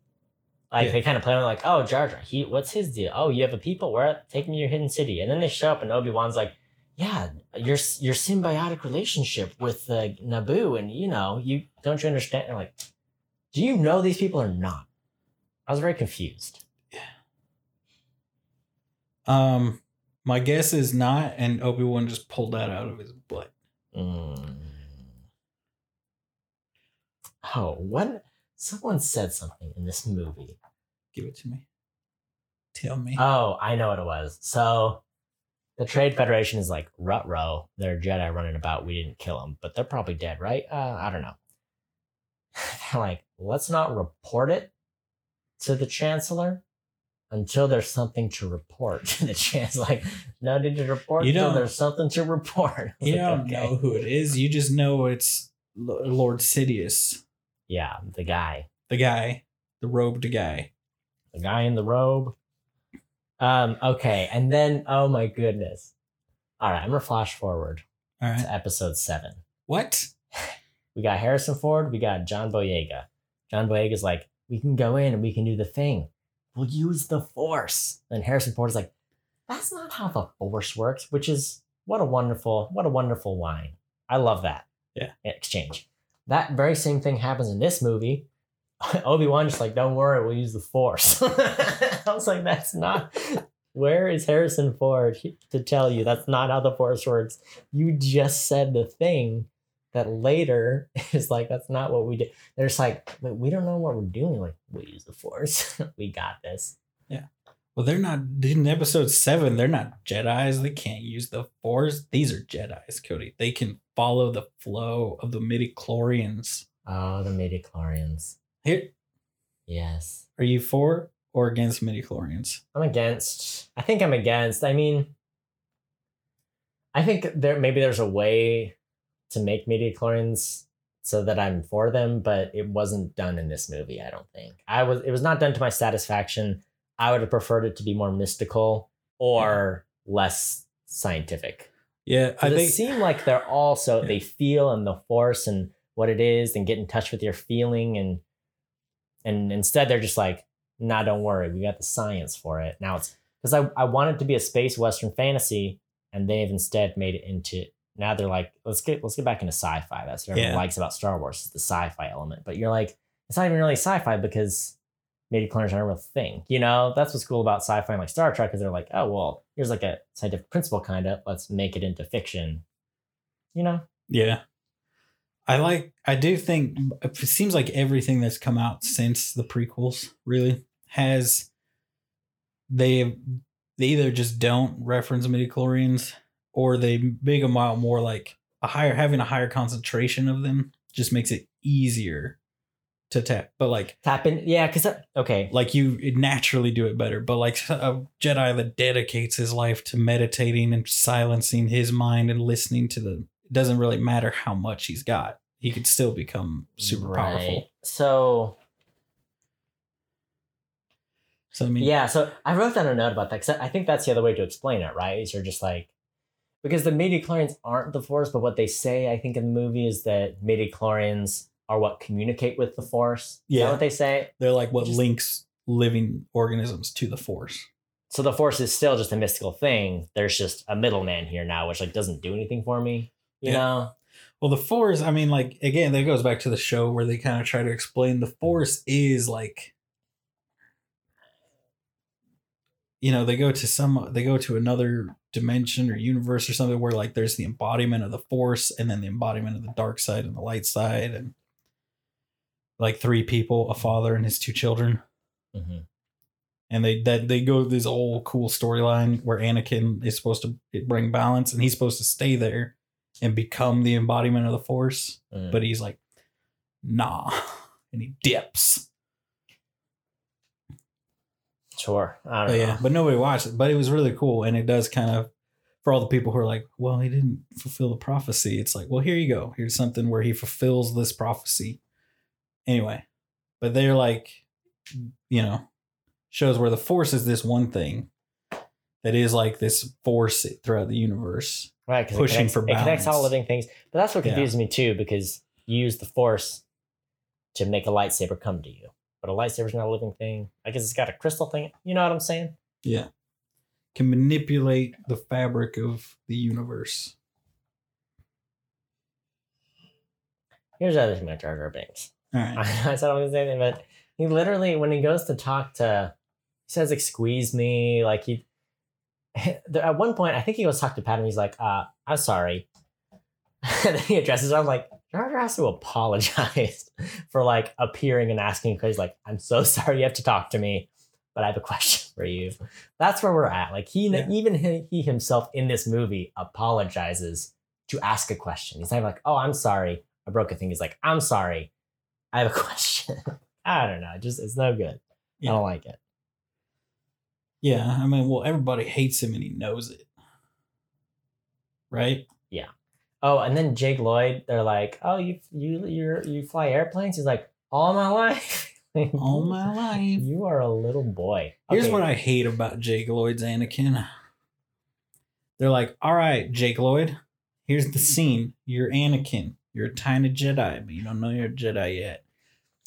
Like Yeah. they kind of played on like, oh Jar Jar, he what's his deal? Oh, you have a people. Where take me to your hidden city, and then they show up, and Obi Wan's like, yeah, your your symbiotic relationship with uh, Naboo, and you know, you don't you understand? And like, do you know these people or not? I was very confused. Um, my guess is not, and Obi Wan just pulled that out of his butt. Mm. Oh, what? Someone said something in this movie. Give it to me. Tell me. Oh, I know what it was. So the Trade Federation is like, rut row. They're Jedi running about. We didn't kill them, but they're probably dead, right? Uh, I don't know. They're like, let's not report it to the Chancellor until there's something to report the chance, Like, no need to report You until don't- there's something to report. you Like, don't okay. know who it is. You just know it's L- Lord Sidious, Yeah, the guy. the guy, the robed guy. the guy in the robe. Um, okay, and then oh my goodness. All right, I'm gonna flash forward All right. to episode seven. What? We got Harrison Ford, we got John Boyega. John Boyega's like, we can go in and we can do the thing. We'll use the force. And Harrison Ford is like, that's not how the force works, which is what a wonderful, what a wonderful line. I love that. Yeah. Exchange. That very same thing happens in this movie. Obi-Wan just like, don't worry, we'll use the force. I was like, that's not where is Harrison Ford to tell you that's not how the force works? You just said the thing that later is like, that's not what we did. They're just like, we don't know what we're doing. Like, we use the force. we got this. Yeah. Well, they're not in episode seven. They're not Jedi's. They can't use the Force. These are Jedi's, Cody. They can follow the flow of the midi chlorians. Oh, the midi chlorians. Here, Yes. are you for or against midi chlorians? I'm against. I think I'm against. I mean, I think there maybe there's a way to make midichlorians so that I'm for them, but it wasn't done in this movie. I don't think I was. It was not done to my satisfaction. I would have preferred it to be more mystical or less scientific. Yeah, I But it think. seemed like they're also Yeah. they feel and the force and what it is and get in touch with your feeling and and instead they're just like, nah, don't worry, we got the science for it. Now it's because I, I want it to be a space western fantasy, and they've instead made it into now they're like, let's get let's get back into sci-fi. That's what everyone Yeah. likes about Star Wars is the sci-fi element. But you're like, it's not even really sci-fi because midichlorians aren't a real thing. You know, that's what's cool about sci-fi and like Star Trek is they're like, oh well, here's like a scientific principle kind of. Let's make it into fiction. You know? Yeah. I like I do think it seems like everything that's come out since the prequels really has they they either just don't reference midichlorians or they make them out more like a higher having a higher concentration of them just makes it easier to tap. But like tapping yeah, because okay, like you naturally do it better. But like a Jedi that dedicates his life to meditating and silencing his mind and listening to the it doesn't really matter how much he's got. He could still become super powerful. So So I mean, yeah, so I wrote down a note about that because I think that's the other way to explain it, right? Is you're just like because the midichlorians aren't the force, but what they say, I think, in the movie is that midichlorians are what communicate with the force. Is Yeah. that what they say? they're like what Just- links living organisms to the Force. So the force is still just a mystical thing. There's just a middleman here now, which like doesn't do anything for me. You Yeah. know? Well, the Force, I mean, like again, that goes back to the show where they kind of try to explain the Force is like, you know, they go to some, they go to another dimension or universe or something where like there's the embodiment of the Force and then the embodiment of the dark side and the light side, and like three people, a father and his two children. hmm and they that they go this whole cool storyline where Anakin is supposed to bring balance and he's supposed to stay there and become the embodiment of the Force, Mm. but he's like, nah, and he dips. Sure. I don't But know. yeah, but nobody watched it. But it was really cool, and it does kind of for all the people who are like, well, he didn't fulfill the prophecy. It's like, well, here you go. Here's something where he fulfills this prophecy. Anyway, but they're like, you know, shows where the force is this one thing that is like this force throughout the universe. Right, pushing it connects, for it connects all living things. But that's what Yeah. confuses me too, because you use the force to make a lightsaber come to you. But a lightsaber's not a living thing. I guess it's got a crystal thing. You know what I'm saying? Yeah. Can manipulate the fabric of the universe. Here's the other thing about Jar Jar Binks. All right. I said I was gonna say that, but he literally, when he goes to talk to, he says, like, squeeze me. Like, he, at one point, I think he goes talk to Pat and he's like, uh, I'm sorry. and then he addresses her. I'm like, Jar Jar has to apologize for like appearing and asking because he's like, I'm so sorry you have to talk to me, but I have a question for you. That's where we're at. Like, he, Yeah. even he, he himself in this movie apologizes to ask a question. He's not like, oh, I'm sorry. I broke a thing. He's like, I'm sorry. I have a question. I don't know. Just it's no good. Yeah. I don't like it. Yeah, I mean, well, everybody hates him and he knows it. Right? Oh, and then Jake Lloyd, they're like, "Oh, you you you you fly airplanes?" He's like, "All my life." All my life. You are a little boy. Here's Okay, what I hate about Jake Lloyd's Anakin. They're like, all right, Jake Lloyd, here's the scene. You're Anakin. You're a tiny Jedi, but you don't know you're a Jedi yet.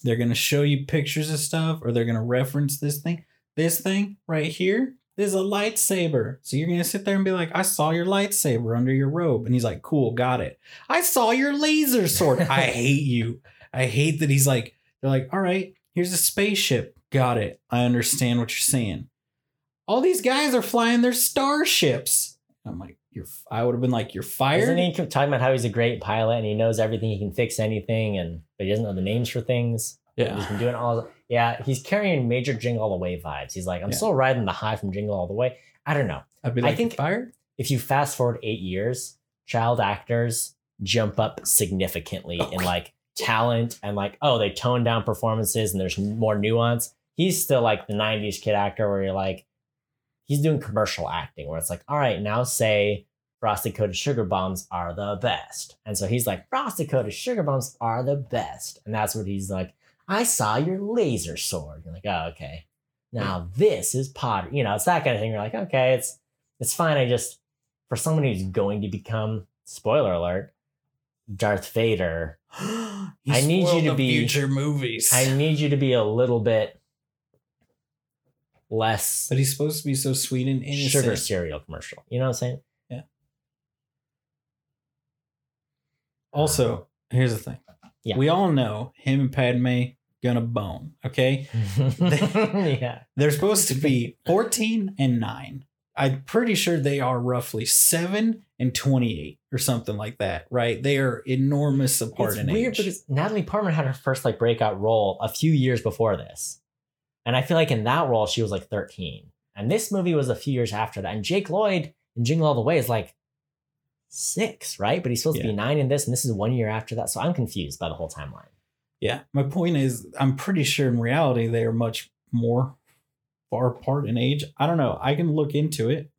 They're going to show you pictures of stuff or they're going to reference this thing. This thing right here is a lightsaber. So you're going to sit there and be like, I saw your lightsaber under your robe. And he's like, cool, got it. I saw your laser sword. I hate you. I hate that he's like, they're like, all right, here's a spaceship. Got it. I understand what you're saying. All these guys are flying their starships. I'm like, you're. I would have been like, you're fired. Isn't he keep talking about how he's a great pilot and he knows everything? He can fix anything, and but he doesn't know the names for things. Yeah. He's been doing all. Yeah, he's carrying major Jingle All the Way vibes. He's like, I'm Yeah. still riding the high from Jingle All the Way. I don't know. I'd be like, think- think fired. if you fast forward eight years, child actors jump up significantly in like talent and like, oh, they tone down performances and there's more nuance. He's still like the 90s kid actor where you're like, he's doing commercial acting where it's like, all right, now say frosted coated sugar bombs are the best. And so he's like, frosted coated sugar bombs are the best. And that's what he's like, I saw your laser sword. You're like, oh, okay. Hmm. Now this is Potter. You know, it's that kind of thing. You're like, okay, it's it's fine. I just for someone who's going to become spoiler alert, Darth Vader, I need you to the be- future movies. I need you to be a little bit less but he's supposed to be so sweet and innocent. sugar cereal commercial. You know what I'm saying? Yeah. Uh-huh. Also, here's the thing. Yeah. We all know him and Padme gonna bone. Okay, yeah. they're supposed to be 14 and 9. I'm pretty sure they are roughly 7 and 28 or something like that, right? They are enormous apart It's in weird age. because Natalie Portman had her first like breakout role a few years before this. And I feel like in that role she was like 13. And this movie was a few years after that. And Jake Lloyd in Jingle All the Way is like six, right? But he's supposed to be nine in this, and this is one year after that. So I'm confused by the whole timeline. Yeah, my point is, I'm pretty sure in reality they are much more far apart in age. I don't know. I can look into it.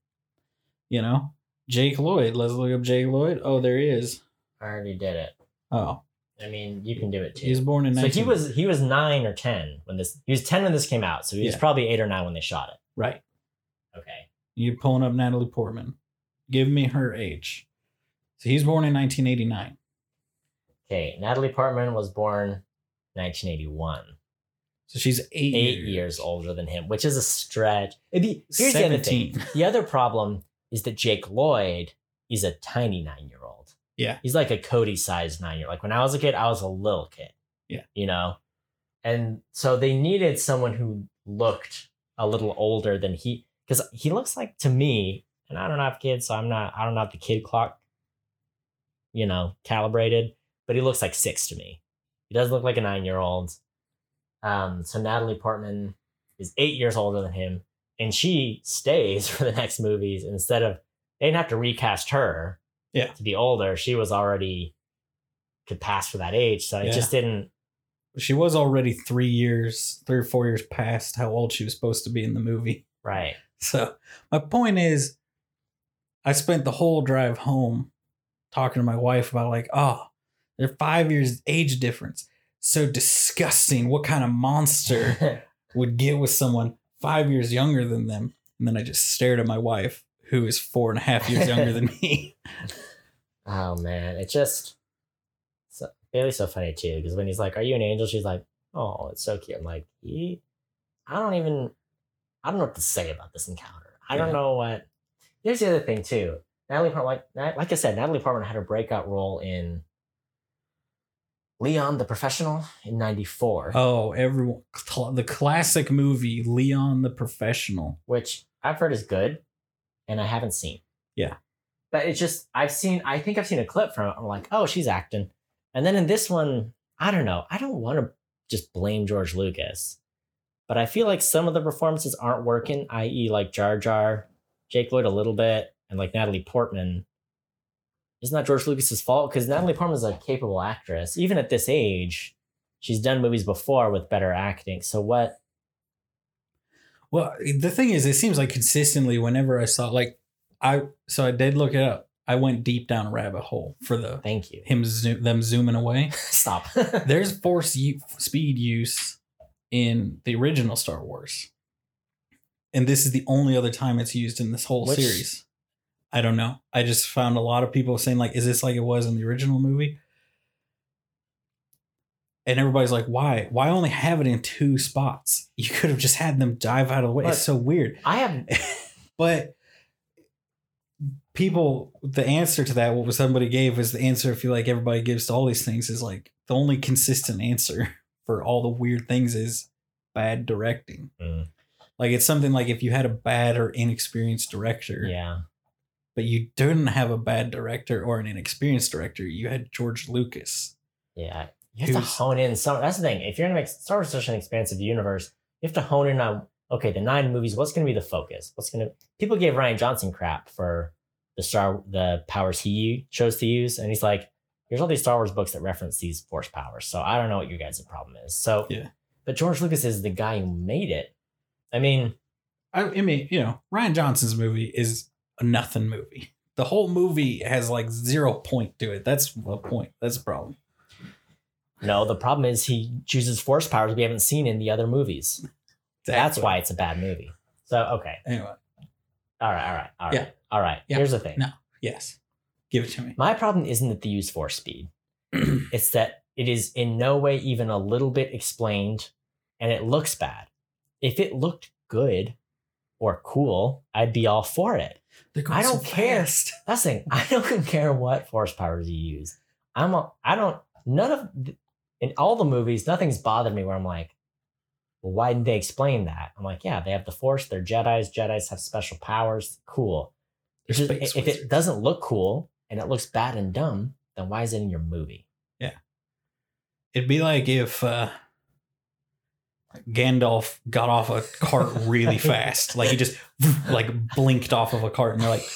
You know, Jake Lloyd. Let's look up Jake Lloyd. Oh, there he is. I already did it. Oh, I mean, you can do it too. he was born in. so he was he was nine or ten when this he was ten when this came out. So he was Yeah. probably eight or nine when they shot it. right. Okay. You're pulling up Natalie Portman? Give me her age. So he's born in 1989. Okay. Natalie Portman was born 1981. So she's eight, Eight years older than him, which is a stretch. It'd be, here's the other thing. 17. The other problem is that Jake Lloyd is a tiny nine year old. Yeah. He's like a Cody sized nine year old. Like when I was a kid, I was a little kid. Yeah. You know? And so they needed someone who looked a little older than he, because he looks like to me, and I don't have kids, so I'm not, I don't have the kid clock, you know, calibrated, but he looks like six to me. He does look like a nine year old. Um, so Natalie Portman is eight years older than him, and she stays for the next movies instead of they didn't have to recast her. Yeah. To be older, she was already could pass for that age, so it Yeah. just didn't. She was already three years, three or four years past how old she was supposed to be in the movie. Right. So my point is, I spent the whole drive home talking to my wife about like, oh, they're five years age difference. So disgusting. What kind of monster would get with someone five years younger than them? And then I just stared at my wife, who is four and a half years younger than me. oh man, it just so Bailey's so funny too because when he's like, "Are you an angel?" She's like, "Oh, it's so cute." I'm like, "Ye- I don't even, I don't know what to say about this encounter. I don't know what. Here's the other thing too. Natalie Portman, like, like I said, Natalie Portman had a breakout role in Leon the Professional in '94, Oh, everyone, cl- the classic movie Leon the Professional. which I've heard is good, and I haven't seen. Yeah. but it's just I've seen. I think I've seen a clip from it. I'm like, oh, she's acting, and then in this one, I don't know. I don't want to just blame George Lucas, but I feel like some of the performances aren't working. I.e., like Jar Jar, Jake Lloyd a little bit, and like Natalie Portman. Isn't that George Lucas's fault? Because Natalie Portman's a capable actress, even at this age. She's done movies before with better acting. So what? Well, the thing is, it seems like consistently whenever I saw like I so I did look it up. I went deep down a rabbit hole for the Thank you. him zoom, them zooming away. Stop. There's force u- speed use in the original Star Wars, and this is the only other time it's used in this whole Which- series. I don't know. I just found a lot of people saying like, "Is this like it was in the original movie?" And everybody's like, "Why? Why only have it in two spots? You could have just had them dive out of the way." But- it's so weird. I have But people, the answer to that, what somebody gave is the answer I feel like everybody gives to all these things is like the only consistent answer for all the weird things is bad directing. Mm. Like it's something like if you had a bad or inexperienced director, yeah. But you didn't have a bad director or an inexperienced director, you had George Lucas. Yeah. You have to hone in some that's the thing. If you're gonna make Star Wars such an expansive universe, you have to hone in on okay, the nine movies, what's gonna be the focus? What's gonna people gave Rian Johnson crap for the star the powers he chose to use, and he's like, here's all these Star Wars books that reference these force powers. So I don't know what your guys' problem is. So Yeah. but George Lucas is the guy who made it. I mean, I, I mean, you know, Rian Johnson's movie is a nothing movie. The whole movie has like zero point to it. That's a point. That's a problem. no, the problem is he chooses force powers we haven't seen in the other movies. That's why it's a bad movie. So okay. Anyway, All right, all right, all right. Yeah. All right. Yeah. Here's the thing. No. yes, give it to me. My problem isn't that they use force speed. it's that it is in no way even a little bit explained and it looks bad. If it looked good or cool, I'd be all for it. I don't care. fast. That's the thing. I don't care what force powers you use. I'm a, I don't none of in all the movies, nothing's bothered me where I'm like, well, why didn't they explain that? I'm like, yeah, they have the force, they're Jedi's, Jedi's have special powers. Cool. Just- if wizards. it doesn't look cool and it looks bad and dumb, then why is it in your movie? Yeah. It'd be like if uh, Gandalf got off a cart really fast, like he just like blinked off of a cart, and they're like,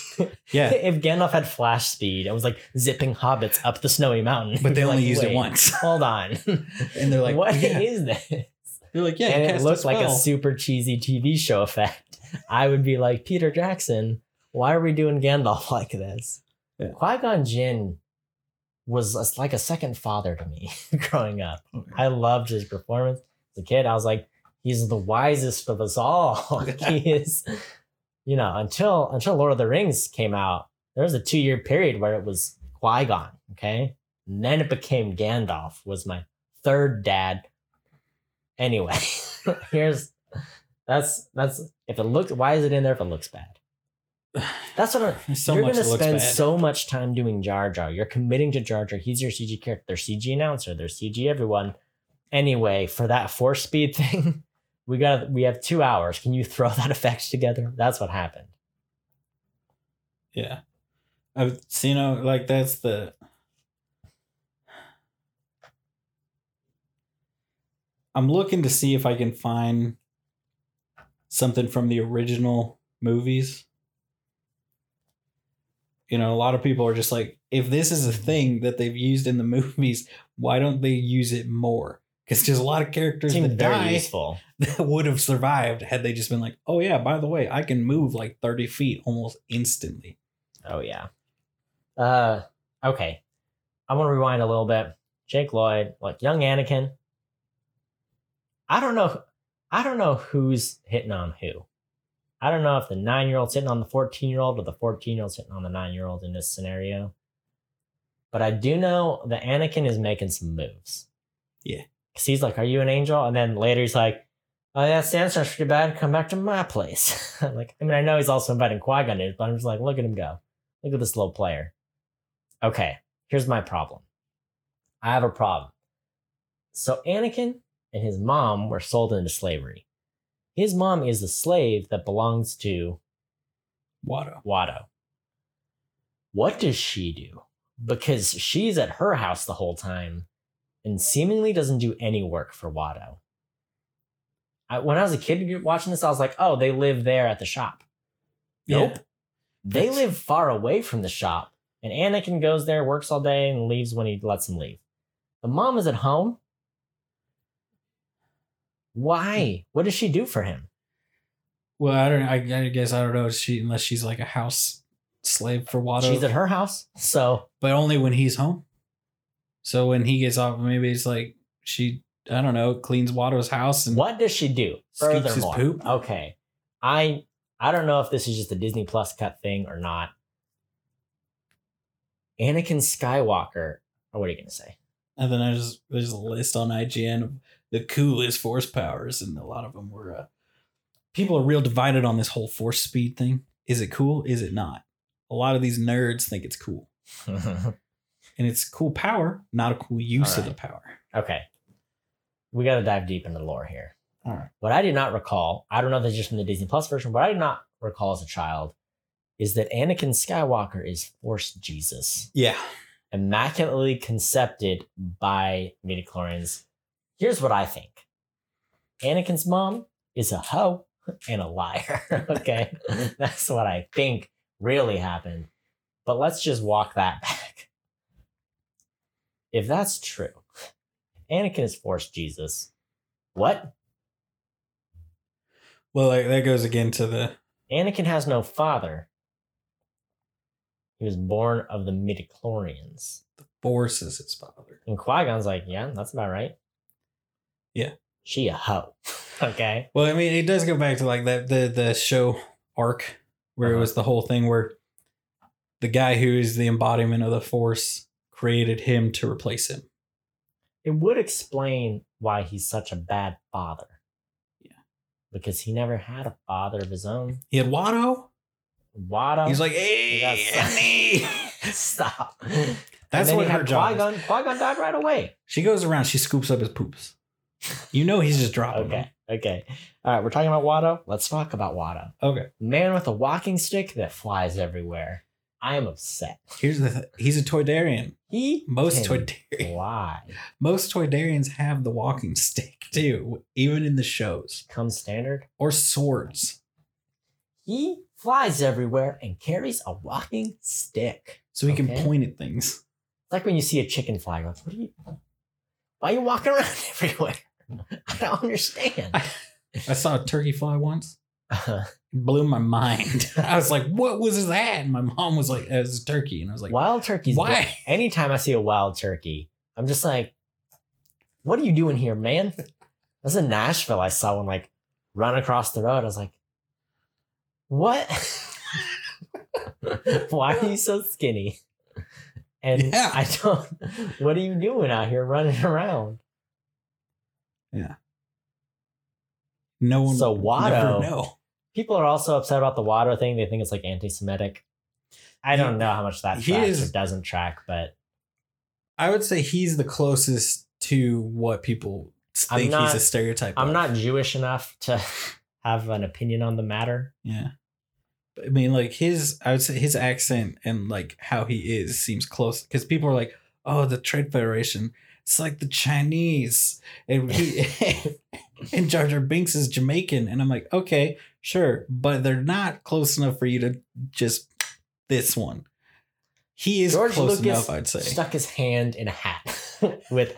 yeah, if Gandalf had flash speed it was like zipping hobbits up the snowy mountain, but they only like, used it once, Hold on. and they're like, what yeah. is this? They're like, yeah, and it looks like a super cheesy TV show effect. I would be like, Peter Jackson, why are we doing Gandalf like this? Yeah. Qui Gon Jinn was like a second father to me growing up. Okay. I loved his performance as a kid. I was like, he's the wisest of us all. He is, you know, until until Lord of the Rings came out, there was a two year period where it was Qui Gon. Okay, and then it became Gandalf. Was my third dad. Anyway, here's that's that's if it looks why is it in there if it looks bad? That's what I, There's so you're much going to spend bad. so much time doing Jar Jar. You're committing to Jar Jar. He's your CG character. There's CG announcer. There's CG everyone. Anyway, for that force speed thing, we got we have two hours. Can you throw that effects together? That's what happened. Yeah. I've seen you know, like that's the I'm looking to see if I can find something from the original movies. You know, a lot of people are just like, if this is a mm-hmm. thing that they've used in the movies, why don't they use it more? Because there's a lot of characters that die useful. that would have survived had they just been like, oh yeah, by the way, I can move like 30 feet almost instantly. Oh yeah. Uh okay. I want to rewind a little bit. Jake Lloyd, like young Anakin. I don't know I don't know who's hitting on who. I don't know if the nine year old's hitting on the 14 year old or the 14 year old's hitting on the nine year old in this scenario. But I do know that Anakin is making some moves. Yeah. Because he's like, Are you an angel? And then later he's like, Oh, yeah, the too bad. Come back to my place. like, I mean, I know he's also inviting Qui Gon in, but I'm just like, look at him go. Look at this little player. Okay, here's my problem. I have a problem. So Anakin and his mom were sold into slavery. His mom is a slave that belongs to Watto. Watto. What does she do? Because she's at her house the whole time and seemingly doesn't do any work for Watto. I, when I was a kid watching this, I was like, oh, they live there at the shop. Nope. Yeah. They That's- live far away from the shop, and Anakin goes there, works all day, and leaves when he lets him leave. The mom is at home. Why? Hmm. What does she do for him? Well, I don't. I, I guess I don't know. She unless she's like a house slave for Watto, She's at her house, so but only when he's home. So when he gets off, maybe it's like she. I don't know. Cleans Watto's house and what does she do? Scoops his Furthermore, poop? okay, I I don't know if this is just a Disney Plus cut thing or not. Anakin Skywalker, or what are you gonna say? And then there's there's a list on IGN of the coolest force powers, and a lot of them were. Uh, people are real divided on this whole force speed thing. Is it cool? Is it not? A lot of these nerds think it's cool, and it's cool power, not a cool use of the power. okay, we got to dive deep into the lore here. All right. What I did not recall, I don't know if it's just from the Disney Plus version, but I did not recall as a child, is that Anakin Skywalker is Force Jesus, Yeah. immaculately concepted by midichlorians. Here's what I think: Anakin's mom is a hoe and a liar. okay, that's what I think really happened. But let's just walk that back. If that's true, Anakin is forced Jesus. What? Well, like, that goes again to the Anakin has no father. He was born of the midichlorians. The Force is his father. And Qui Gon's like, yeah, that's about right. Yeah. She a hoe. okay. Well, I mean, it does go back to like that the the show arc where it Uh-huh. was the whole thing where the guy who is the embodiment of the force created him to replace him. It would explain why he's such a bad father. Yeah. Because he never had a father of his own. He had Watto. Watto. He's like, hey. Annie." Stop. That's what he her job is. Qui-Gon. Qui-Gon died right away. She goes around, she scoops up his poops. You know he's just dropping Okay. Okay. All right. We're talking about Watto. Let's talk about Watto. Okay. Man with a walking stick that flies everywhere. I am upset. Here's the th- he's a Toydarian. He Most Toydarians fly. most Toydarians have the walking stick too, even in the shows. Comes standard. Or swords. He flies everywhere and carries a walking stick. So he can point at things. It's like when you see a chicken fly. Like, what are you? Why are you walking around everywhere? I don't understand. I saw a turkey fly once. It uh, blew my mind. I was like, what was that? And my mom was like, it was a turkey. And I was like, wild turkeys. why? Anytime I see a wild turkey, I'm just like, what are you doing here, man? I was in Nashville. I saw one like run across the road. I was like, what? Why are you so skinny? And Yeah. I don't, what are you doing out here running around? Yeah. No one So would never know. People are also upset about the Watto thing. They think it's like anti Semitic. I don't He- know how much that he tracks is- or doesn't track, but I would say he's the closest to what people think not- he's a stereotype. I'm of. not Jewish enough to have an opinion on the matter. Yeah. I mean, like his, I would say his accent and like how he is seems close because people are like, oh, the Trade Federation. It's like the Chinese. And he and Jar Jar Binks is Jamaican. And I'm like, okay, sure. But they're not close enough for you to just this one. He is George close Lucas enough, I'd say. stuck his hand in a hat with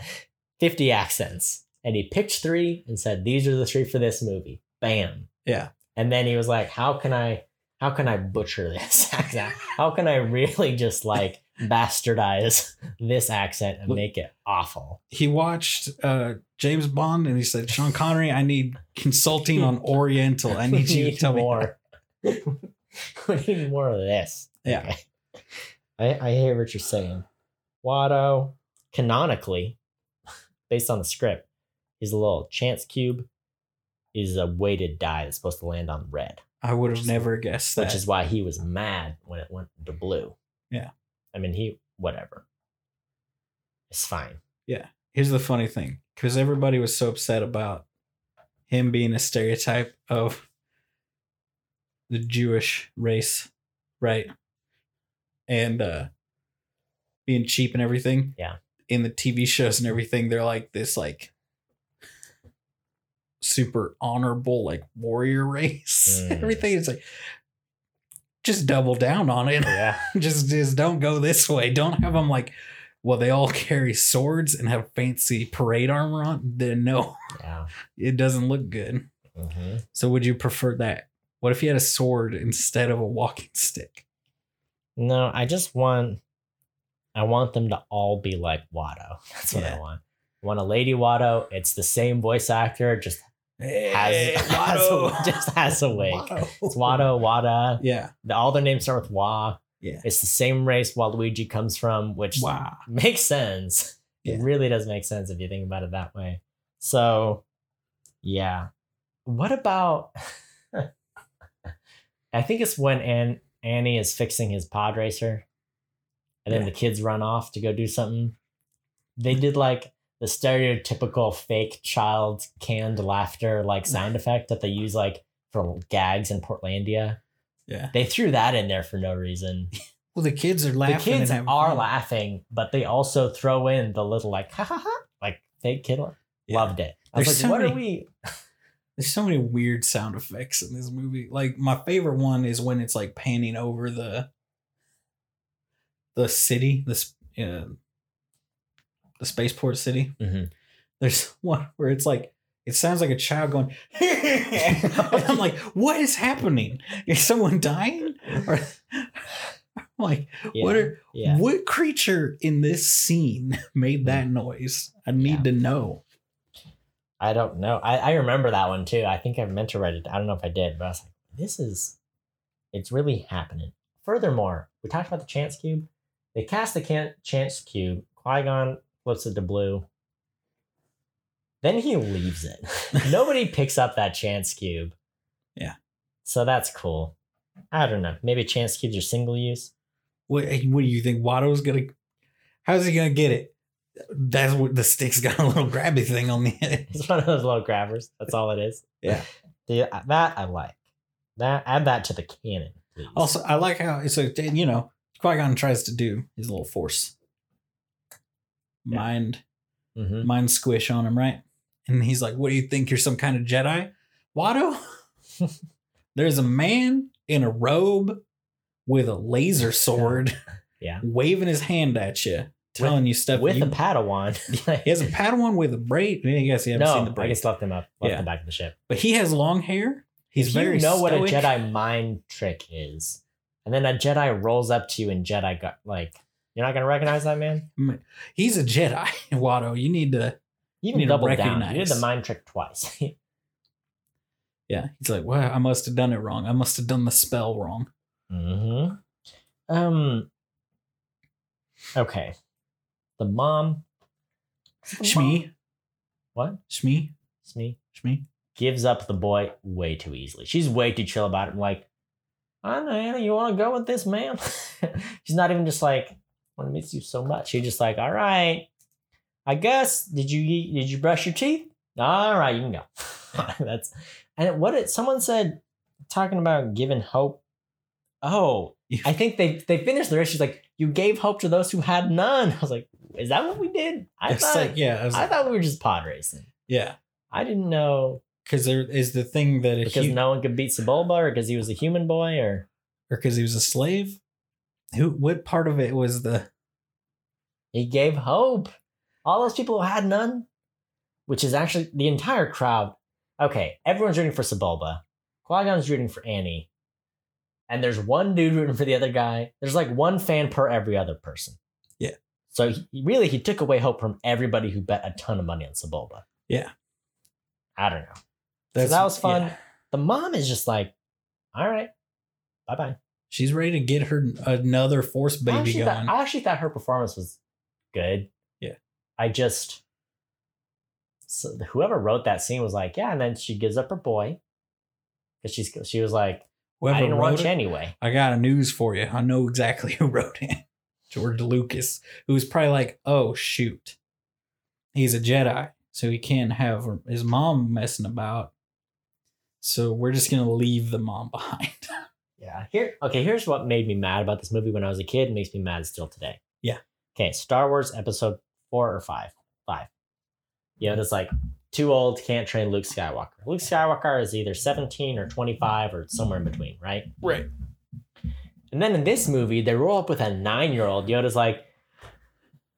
50 accents and he picked three and said, These are the three for this movie. Bam. Yeah. And then he was like, How can I how can I butcher this accent? How can I really just like bastardize this accent and make it awful? He watched uh, James Bond and he said, Sean Connery, I need consulting on Oriental. I need you to tell me. more. we need more of this. Yeah. Okay. I, I hear what you're saying. Watto, canonically, based on the script, is a little chance cube is a weighted die that's supposed to land on red, I would have never guessed that. which is why he was mad when it went to blue. Yeah. I mean, he, whatever. It's fine. Yeah. Here's the funny thing because everybody was so upset about him being a stereotype of the Jewish race, right? And uh being cheap and everything. Yeah. In the TV shows and everything, they're like this like super honorable like warrior race. Mm. everything is like just double down on it. Yeah. just just don't go this way. Don't have them like well they all carry swords and have fancy parade armor on. Then no, Yeah. it doesn't look good. hmm So would you prefer that? What if you had a sword instead of a walking stick? No, I just want I want them to all be like Watto. That's what I want. I want a lady Watto. It's the same voice actor, just has, Hey, has just has a wig. Watto. It's Wada Wada. Yeah. The- All their names start with Wa. Yeah. It's the same race Waluigi comes from, which Wow. makes sense. Yeah. It really does make sense if you think about it that way. So, yeah. What about? I think it's when An- Annie is fixing his pod racer, and then Yeah. the kids run off to go do something. They did like the stereotypical fake child canned laughter like sound effect that they use like for gags in Portlandia. Yeah. They threw that in there for no reason Well, the kids are laughing. the kids are fun. laughing, but they also throw in the little like ha ha ha like fake kid. Yeah. Loved it. I was There's like, so what many- are we? There's so many weird sound effects in this movie. Like my favorite one is when it's like panning over the the city, this uh, the spaceport city. Mhm. There's one where it's like it sounds like a child going, and I'm like, what is happening? Is someone dying? Or I'm like, Yeah, what are yeah. what creature in this scene made that noise? I need to know. I don't know. I, I remember that one too. I think I meant to write it. I don't know if I did, but I was like, this is, it's really happening. Furthermore, we talked about the chance cube. They cast the can- chance cube. Qui Gon flips it to blue. Then he leaves it. Nobody picks up that chance cube. Yeah. So that's cool. I don't know. Maybe chance cubes are single use. What what do you think Watto's gonna how's he gonna get it? That's what the stick's got a little grabby thing on the end. It's one of those little grabbers. That's all it is. Yeah. Yeah, uh, that I like. That add that to the canon, please. Also, I like how it's a you know, Qui-Gon tries to do his little force. Yeah. Mind Mhm. mind squish on him, right? And he's like, What do you think? You're some kind of Jedi? Watto? There's a man in a robe with a laser sword Yeah. waving his hand at you, telling you stuff. with you, a Padawan. he has a Padawan with a braid. I guess you haven't seen no, the I braid. just left him up, left Yeah. him back of the ship. but he has long hair. He's if very you know what a. Jedi mind trick is, and then a Jedi rolls up to you and Jedi got like, you're not gonna recognize that man. He's a Jedi, Watto. You need to. You Need can to double down. You did the mind trick twice. Yeah, he's like, well, I must have done it wrong. I must have done the spell wrong. hmm Um. Okay. The mom. the mom- Shmi, What? Shmi, Shmi. Shmi. gives up the boy way too easily. She's way too chill about it. Like, I don't know, Anna, you want to go with this man? She's not even just like, want to miss you so much. You're just like, all right, I guess. Did you eat, did you brush your teeth? All right, you can go. That's and what it someone said talking about giving hope. Oh, I think they they finished the race. She's like, you gave hope to those who had none. I was like, is that what we did? I it's thought like yeah, I, was I like, thought we were just pod racing. yeah, I didn't know because there is the thing that because hu- no one could beat Sebulba or because he was a human boy or or because he was a slave. Who? What part of it was the? he gave hope. All those people who had none, which is actually the entire crowd. Okay, everyone's rooting for Sebulba. Qui Gon's rooting for Annie. And there's one dude rooting for the other guy. There's like one fan per every other person. Yeah. So he, really, he took away hope from everybody who bet a ton of money on Sebulba. Yeah. I don't know. that was fun. yeah. The mom is just like, all right, bye bye. She's ready to get her another force I baby actually, thought. I actually thought her performance was good. Yeah. I just so whoever wrote that scene was like, yeah, and then she gives up her boy because she's she was like, Whoever I didn't wrote watch it, anyway. I got a news for you. I know exactly who wrote it. George Lucas, who was probably like, "Oh shoot, he's a Jedi, so he can't have his mom messing about. So we're just gonna leave the mom behind." Yeah. Here, okay. Here's what made me mad about this movie when I was a kid. Makes me mad still today. Yeah. Okay. Star Wars Episode four or five. Five. You know, that's like too old, can't train Luke Skywalker. Luke Skywalker is either 17 or 25 or somewhere in between, right? right. And then in this movie, they roll up with a nine year old. Yoda's like,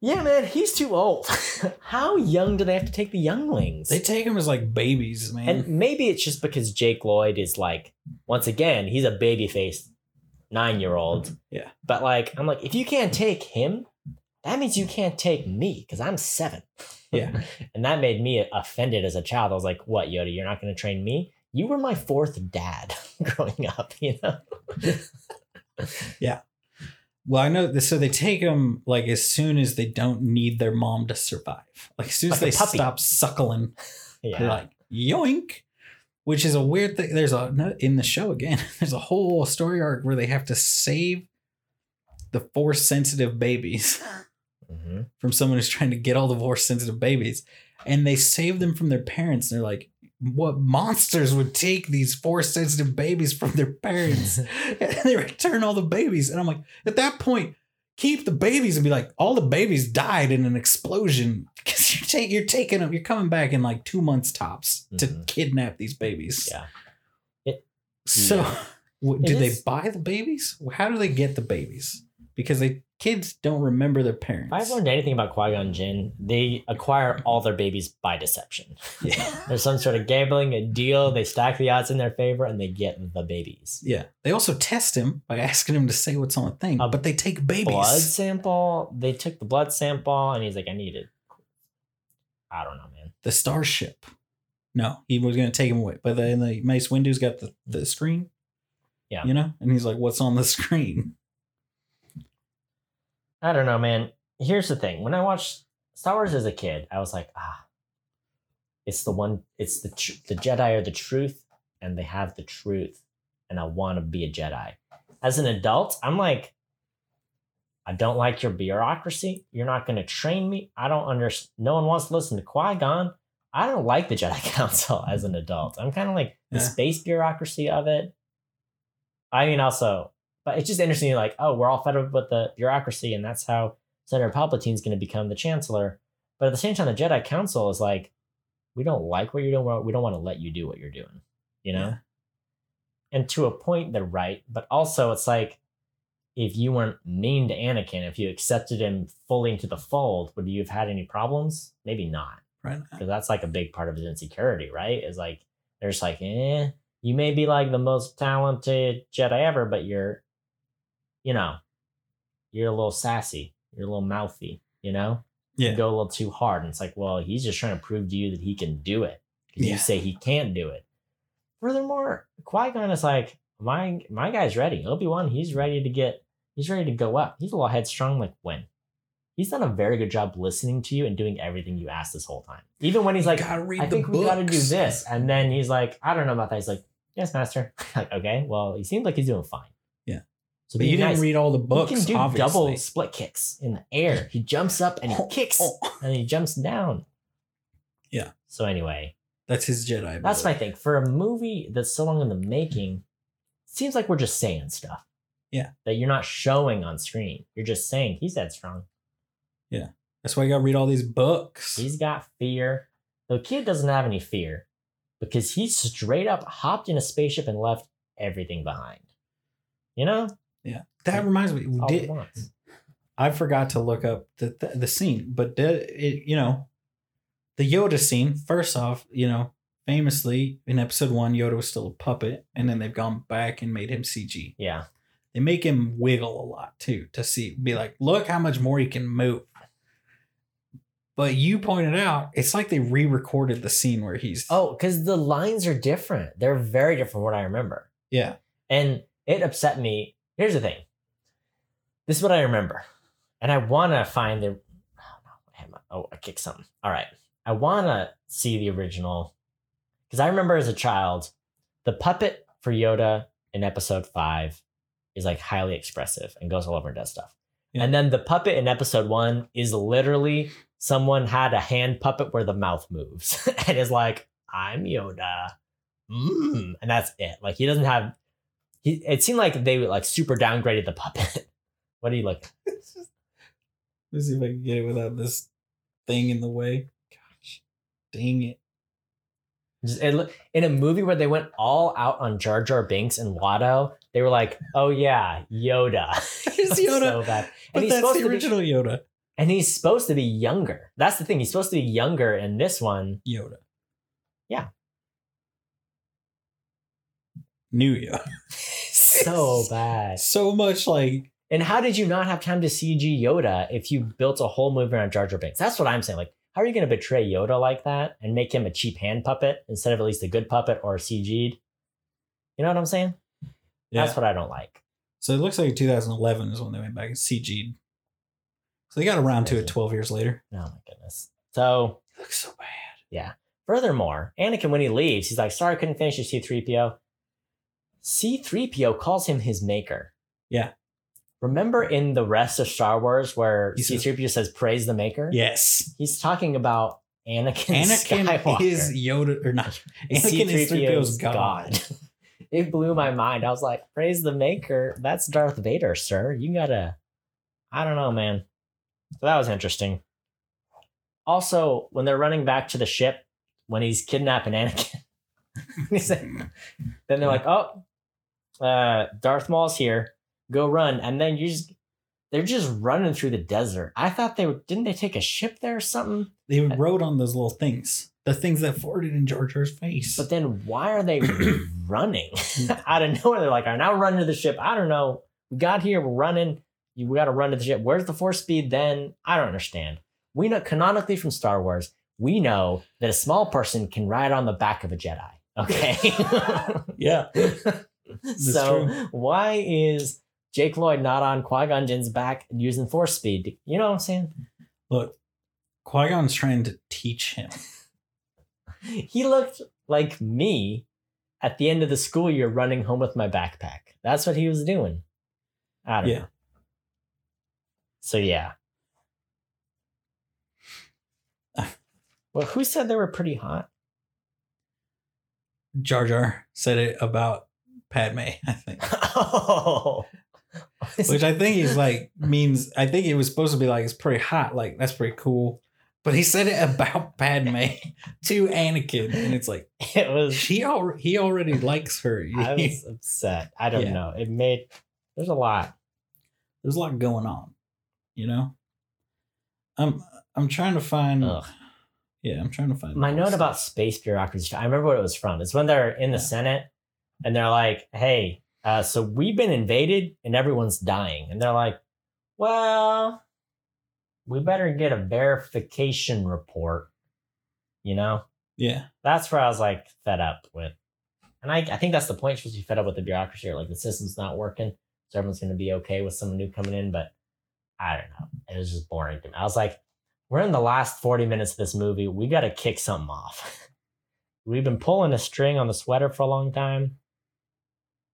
yeah, man, he's too old. How young do they have to take the younglings? They take him as like babies, man. and maybe it's just because Jake Lloyd is like, once again, he's a baby faced nine year old. Yeah. But like, I'm like, if you can't take him, that means you can't take me because I'm seven. Yeah. and that made me offended as a child. I was like, what, Yoda, you're not going to train me? You were my fourth dad growing up, you know? Well, I know. this- So they take them like as soon as they don't need their mom to survive. Like as soon as Like they stop suckling, yeah. they're like yoink. Which is a weird thing. There's a in the show again. There's a whole story arc where they have to save the force sensitive babies Mhm. from someone who's trying to get all the force sensitive babies, and they save them from their parents. And they're like, what monsters would take these force sensitive babies from their parents? and they return all the babies. And I'm like, at that point, keep the babies and be like, all the babies died in an explosion because you're, take, you're taking them, you're coming back in like two months tops to Mhm. kidnap these babies. Yeah. It- so, yeah. w- It do they buy the babies? How do they get the babies? Because they kids don't remember their parents. If I've learned anything about Qui Gon Jinn, they acquire all their babies by deception. yeah. There's some sort of gambling, a deal. They stack the odds in their favor, and they get the babies. Yeah. They also test him by asking him to say what's on the thing, A but they take babies. Blood sample. They took the blood sample, and he's like, "I need it." I don't know, man. the starship. No, he was going to take him away. But then the Mace Windu's got the, the screen. Yeah. You know? And he's like, what's on the screen? I don't know, man. Here's the thing: when I watched Star Wars as a kid, I was like, ah, it's the one. It's the tr- the Jedi are the truth, and they have the truth, and I want to be a Jedi. As an adult, I'm like, I don't like your bureaucracy. You're not going to train me. I don't understand. No one wants to listen to Qui Gon. I don't like the Jedi Council as an adult. I'm kind of like the Yeah. space bureaucracy of it. I mean, also, but it's just interesting. Like, oh, we're all fed up with the bureaucracy, and that's how Senator Palpatine's going to become the chancellor. But at the same time, the Jedi Council is like, we don't like what you're doing. We don't want to let you do what you're doing. You know. Yeah. And to a point, they're right. But also, it's like, if you weren't mean to Anakin, if you accepted him fully into the fold, would you have had any problems? Maybe not Right. because that's like a big part of his insecurity, right? Is like they're just like, eh, you may be like the most talented Jedi ever, but you're, you know, you're a little sassy, you're a little mouthy, you know, Yeah. you go a little too hard, and it's like, well, he's just trying to prove to you that he can do it because Yeah. you say he can't do it. Furthermore, Qui Gon is like, my my guy's ready. Obi Wan, he's ready to get, he's ready to go up. He's a little headstrong, like when. He's done a very good job listening to you and doing everything you asked this whole time. Even when he's like, read I think we got to do this. And then he's like, I don't know about that. He's like, yes, master. like, okay, well, he seems like he's doing fine. So But you nice. didn't read all the books. He can do obviously. double split kicks in the air. He jumps up and he oh, oh, kicks oh. and he jumps down. Yeah. So anyway, That's his Jedi. that's my thing. For a movie that's so long in the making, it seems like we're just saying stuff. Yeah. That you're not showing on screen. You're just saying he's that strong. Yeah. That's why you gotta read all these books. He's got fear. The kid doesn't have any fear because he straight up hopped in a spaceship and left everything behind. You know? That reminds me. Did. I forgot to look up the the, the scene, but it, you know, the Yoda scene. First off, you know, famously in episode one, Yoda was still a puppet, and then they've gone back and made him CG. Yeah. They make him wiggle a lot too to see, be like, look how much more he can move. But you pointed out, it's like they re-recorded the scene where he's Oh, because the lines are different. They're very different from what I remember. yeah And it upset me. Here's the thing. This is what I remember. And I want to find the. Oh, no. I Oh, I kicked something. All right. I want to see the original. Because I remember as a child, the puppet for Yoda in episode five is like highly expressive and goes all over and does stuff. Yeah. And then the puppet in episode one is literally someone had a hand puppet where the mouth moves and is like, I'm Yoda. Mm. And that's it. Like he doesn't have he it seemed like they like super downgraded the puppet. what do you look? Let's see if I can get it without this thing in the way. Gosh, dang it! Just, it, look- in a movie where they went all out on Jar Jar Binks and Watto, they were like, "Oh yeah, Yoda." It's Yoda, so bad. but And he's that's the to be- original Yoda. and he's supposed to be younger. That's the thing. He's supposed to be younger in this one. Yoda. Yeah. New Yoda. so bad. So much like And how did you not have time to CG Yoda if you built a whole movie around Jar Jar Binks? That's what I'm saying. Like, how are you going to betray Yoda like that and make him a cheap hand puppet instead of at least a good puppet or CG'd? You know what I'm saying? yeah. That's what I don't like. so it looks like 2011 is when they went back and CG'd. So they got around to it 12 years later. Oh my goodness. So, It looks so bad. yeah. Furthermore, Anakin, when he leaves, he's like, sorry, I couldn't finish your C3PO. C3PO calls him his maker. Yeah. Remember in the rest of Star Wars where He says- C3PO says, praise the maker? Yes. He's talking about Anakin, Anakin Skywalker. is Yoda or not. Anakin is 3PO's God. it blew my mind. I was like, praise the maker. That's Darth Vader, sir. You gotta, I don't know, man. So that was interesting. Also, when they're running back to the ship, when he's kidnapping Anakin, he's like- then they're like, oh, uh, Darth Maul's here. Go run. And then you just, they're just running through the desert. I thought they were, didn't they take a ship there or something? They rode on those little things. The things that farted in Jar Jar's face. But then why are they running out of nowhere? They're like, all right, now run to the ship. I don't know. We got here, we're running. You we got to run to the ship. Where's the force speed then? I don't understand. We know canonically from Star Wars, we know that a small person can ride on the back of a Jedi. Okay. yeah. so true. why is Jake Lloyd not on Qui Gon Jinn's back using force speed? You know what I'm saying? Look, Qui Gon's trying to teach him. he looked like me at the end of the school year running home with my backpack. That's what he was doing. I don't Yeah. know. So yeah. Well, who said they were pretty hot? Jar Jar said it about Padme, I think. oh. Which I think he's like means I think it was supposed to be like it's pretty hot, like that's pretty cool. But he said it about Padme to Anakin, and it's like it was he al- he already likes her. I was upset. I don't Yeah. know. It made there's a lot. There's a lot going on, you know. I'm I'm trying to find. Ugh. Yeah, I'm trying to find My note about space bureaucracy. I remember what it was from. It's when they're in the Yeah. Senate and they're like, "Hey, uh, so we've been invaded and everyone's dying," and they're like, "Well, we better get a verification report." You know, Yeah, that's where I was like fed up with, and I, I think that's the point. You're supposed to be fed up with the bureaucracy, or like the system's not working, so everyone's going to be okay with someone new coming in. But I don't know. It was just boring to me. I was like, we're in the last 40 minutes of this movie. We got to kick something off. We've been pulling a string on the sweater for a long time.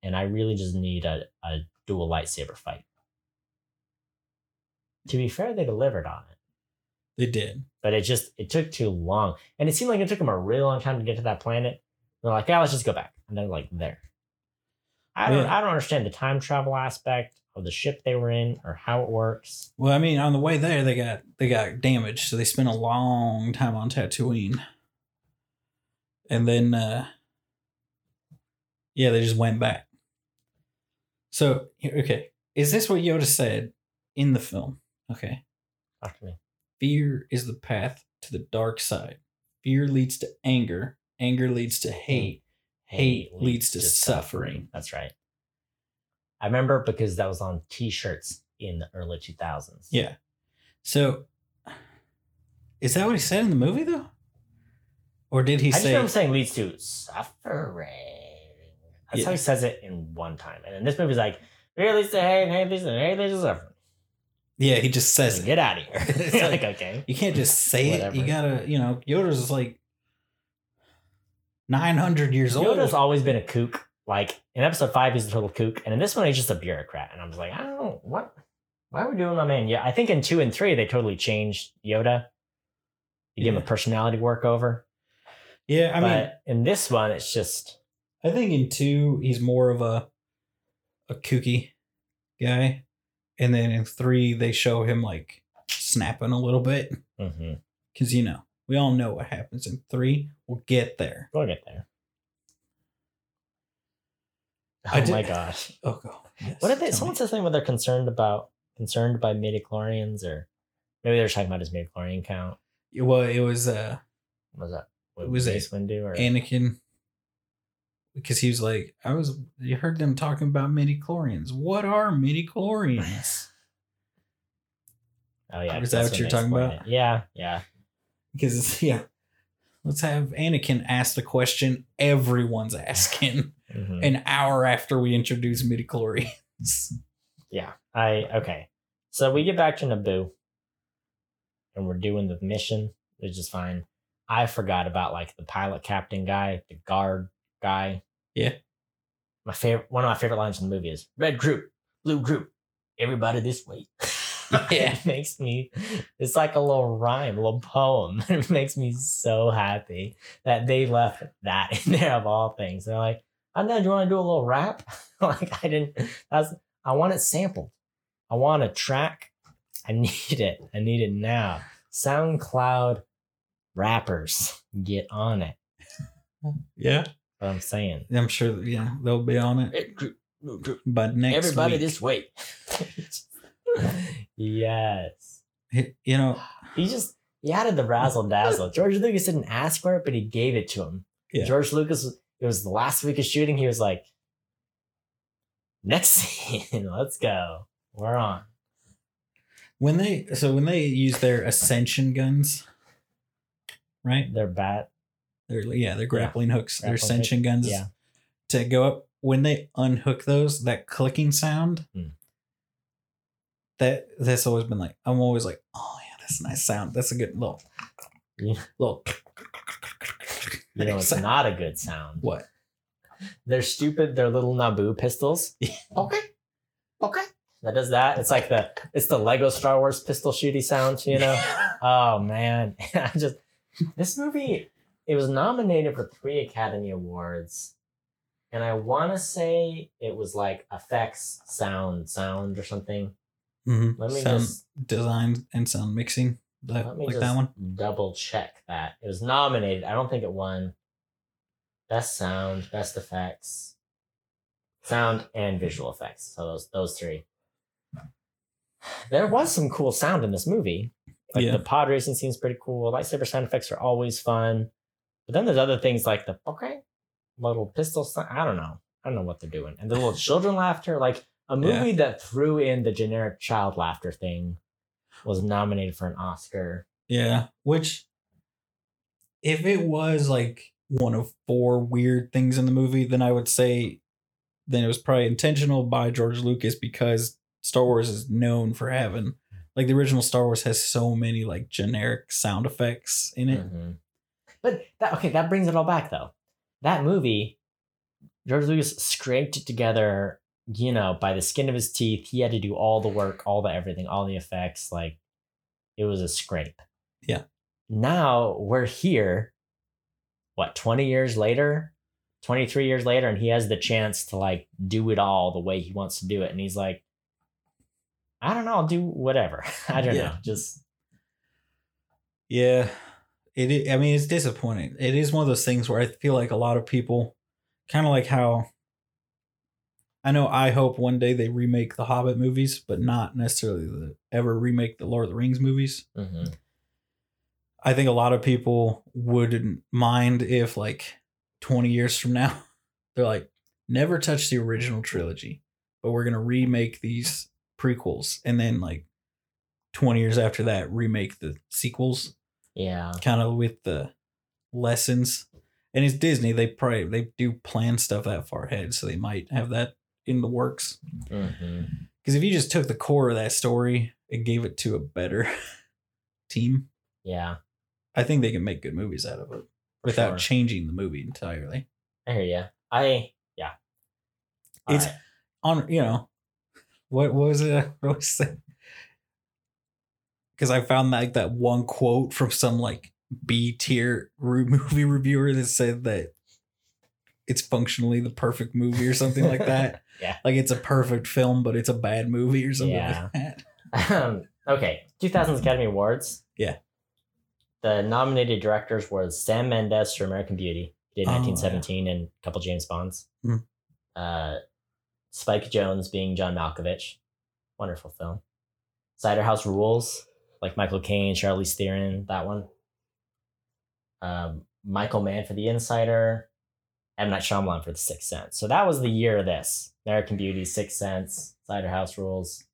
And I really just need a, a dual lightsaber fight. To be fair, they delivered on it, they did. but it just it took too long. And it seemed like it took them a really long time to get to that planet. They're like, yeah, let's just go back. And they're like, there. I don't Yeah. I don't understand the time travel aspect. of the ship they were in or how it works. Well, I mean, on the way there, they got they got damaged, so they spent a long time on Tatooine, and then uh yeah, they just went back. So okay, is this what Yoda said in the film? Okay, Talk to me. fear is the path to the dark side. Fear leads to anger. Anger leads to hmm. hate. Hate leads to suffering. That's right. I remember because that was on T-shirts in the early 2000s. Yeah. So, is that what he said in the movie though, or did he say I say? remember saying leads to suffering. That's Yeah. how he says it in one time. And in this movie, he's like, fear leads to hey, hate leads to hate leads to. Yeah, he just says it. Get out of here. It's like- like, okay. You can't just say it. You gotta, you know, Yoda's like nine hundred years old. Yoda's always been a kook. Like in episode five, he's a total kook, and in this one, he's just a bureaucrat. And I was like, I don't know what. Why are we doing my man? Yeah, I think in two and three they totally changed Yoda. You give him a personality work over, yeah, I mean, in this one, it's just I think in two he's more of a a kooky guy, and then in three they show him like snapping a little bit because you know we all know what happens in three. We'll get there. we'll get there. Oh did- my gosh! Oh, go. Yes, What did they? Someone me. said something about they're concerned about concerned by midichlorians, or maybe they're talking about his midichlorian count. Well, it was uh What was that? What Was it Mace Windu or Anakin because he was like, I was you heard them talking about midichlorians. What are midichlorians? oh yeah? Is that what you're talking about? it. Yeah, yeah. because it's yeah. Let's have Anakin ask the question everyone's asking Mhm. an hour after we introduce midichlorians. Yeah. I okay. So we get back to Naboo and we're doing the mission, which is fine. I forgot about like the pilot captain guy, the guard guy. Yeah. My favorite one of my favorite lines in the movie is red group, blue group, everybody this way. Yeah. it makes me it's like a little rhyme, a little poem. It makes me so happy that they left that in there of all things. They're like, I know you want to do a little rap? like I didn't that's I want it sampled. I want a track. I need it. I need it now. SoundCloud rappers, get on it. Yeah, I'm saying. I'm sure. Yeah, they'll be on it But next Everybody week. this way. yes. you know, He just he added the razzle dazzle. George Lucas didn't ask for it, but he gave it to him. Yeah. George Lucas, it was the last week of shooting. He was like, next scene, let's go. We're on. when they so when they use their ascension guns, right? They're bat. They're yeah, they're grappling hooks, their Grappling ascension guns Yeah. to go up. When they unhook those, that clicking sound, Hmm. that that's always been like I'm always like, oh yeah, that's a nice sound. That's a good little Yeah. little. You know, it's sound. not a good sound. what? They're stupid. They're little Naboo pistols. Okay. Okay. That does that. It's like the it's the Lego Star Wars pistol shooty sound, you know? Oh man. I just this movie it was nominated for three Academy Awards. And I wanna say it was like effects, sound, sound or something. Mhm. Let me sound just design and sound mixing, that, let me like just that one. double check that. It was nominated. I don't think it won. Best sound, best effects, sound and visual effects. So those those three. There was some cool sound in this movie. Like Yeah. the pod racing seems pretty cool. Lightsaber sound effects are always fun. But then there's other things like the okay, little pistol sound. I don't know. I don't know what they're doing. And the little children laughter, like a Yeah. movie that threw in the generic child laughter thing was nominated for an Oscar. Yeah, which if it was like one of four weird things in the movie, then I would say then it was probably intentional by George Lucas because Star Wars is known for having like the original Star Wars has so many like generic sound effects in it. Mhm. But that okay, that brings it all back though. That movie, George Lucas scraped it together, you know, by the skin of his teeth. He had to do all the work, all the everything, all the effects. Like it was a scrape. Yeah. Now we're here, what, 20 years later? 23 years later, and he has the chance to like do it all the way he wants to do it. And he's like, I don't know. I'll do whatever. I don't Yeah. know. Just Yeah, it. i- I mean, it's disappointing. It is one of those things where I feel like a lot of people, kind of like how. I know. I hope one day they remake the Hobbit movies, but not necessarily the, ever remake the Lord of the Rings movies. mhm. I think a lot of people wouldn't mind if, like, twenty years from now, they're like, never touch the original trilogy, but we're gonna remake these prequels, and then like. 20 years after that remake the sequels yeah. kind of with the lessons. And it's Disney. They probably they do plan stuff that far ahead, so they might have that in the works. Mm-hmm. Because if you just took the core of that story and gave it to a better team, Yeah. I think they can make good movies out of it without sure. changing the movie entirely. I hear you. I yeah. It's- Alright. On you know, what, what was it? What was it? Because I found like that one quote from some like B tier re- movie reviewer that said that it's functionally the perfect movie or something like that. Yeah. Like it's a perfect film, but it's a bad movie or something Yeah. like that. Um, okay, 2000s Academy Awards. Yeah. The nominated directors were Sam Mendes for American Beauty. He did Oh, 1917 and a couple James Bonds. Mhm. Uh, Spike Jonze being John Malkovich. Wonderful film. Cider House Rules, like Michael Caine, Charlize Theron, that one. Um, Michael Mann for The Insider. M. Night Shyamalan for The Sixth Sense. So that was the year of this. American Beauty, Sixth Sense, Cider House Rules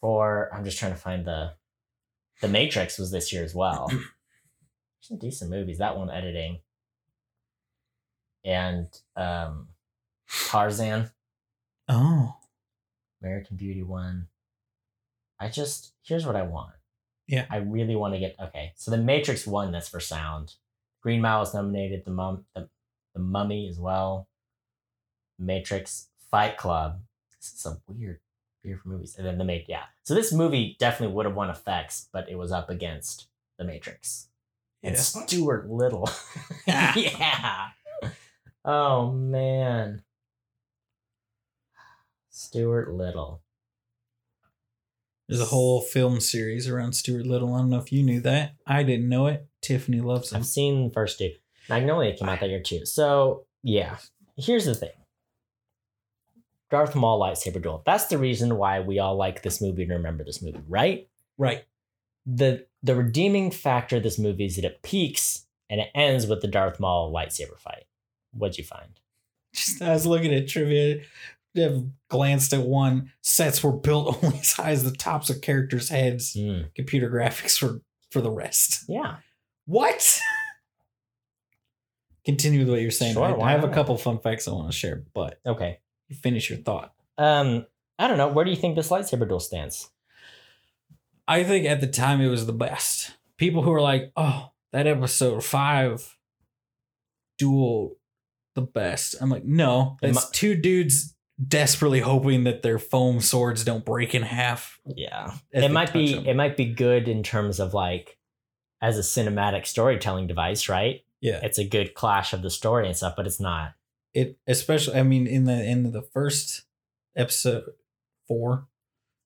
for I'm just trying to find the the Matrix was this year as well. Some decent movies. That one editing. And um Tarzan, Oh. American Beauty one. I just here's what I want. Yeah. I really want to get okay. So the Matrix won this for sound. Green Mile was nominated, the mum the, the mummy as well. Matrix, Fight Club. This is a weird for movies. And then the Matrix, yeah. So this movie definitely would have won effects, but it was up against the Matrix. And Yeah. Stuart Little. yeah. Oh man. Stuart Little. There's a whole film series around Stuart Little. I don't know if you knew that. I didn't know it. Tiffany loves him. I've seen the first two. Magnolia came out that year too. So yeah, here's the thing. Darth Maul lightsaber duel. That's the reason why we all like this movie and remember this movie, right? Right. The the redeeming factor of this movie is that it peaks and it ends with the Darth Maul lightsaber fight. What'd you find? Just I was looking at trivia. I've glanced at one. Sets were built only as high as the tops of characters' heads. Hmm. Computer graphics for for the rest. Yeah. What? Continue with what you're saying. Sure, I, I have a couple fun facts I want to share, but Okay. you finish your thought. Um, I don't know. Where do you think this lightsaber duel stands? I think at the time it was the best. People who were like, "Oh, that episode five duel, the best." I'm like, no, It it's two dudes desperately hoping that their foam swords don't break in half. Yeah. it might be touch 'em. it might be good in terms of like as a cinematic storytelling device, right? yeah, It's a good clash of the story and stuff, but it's not. it especially. I mean, in the in the first episode four,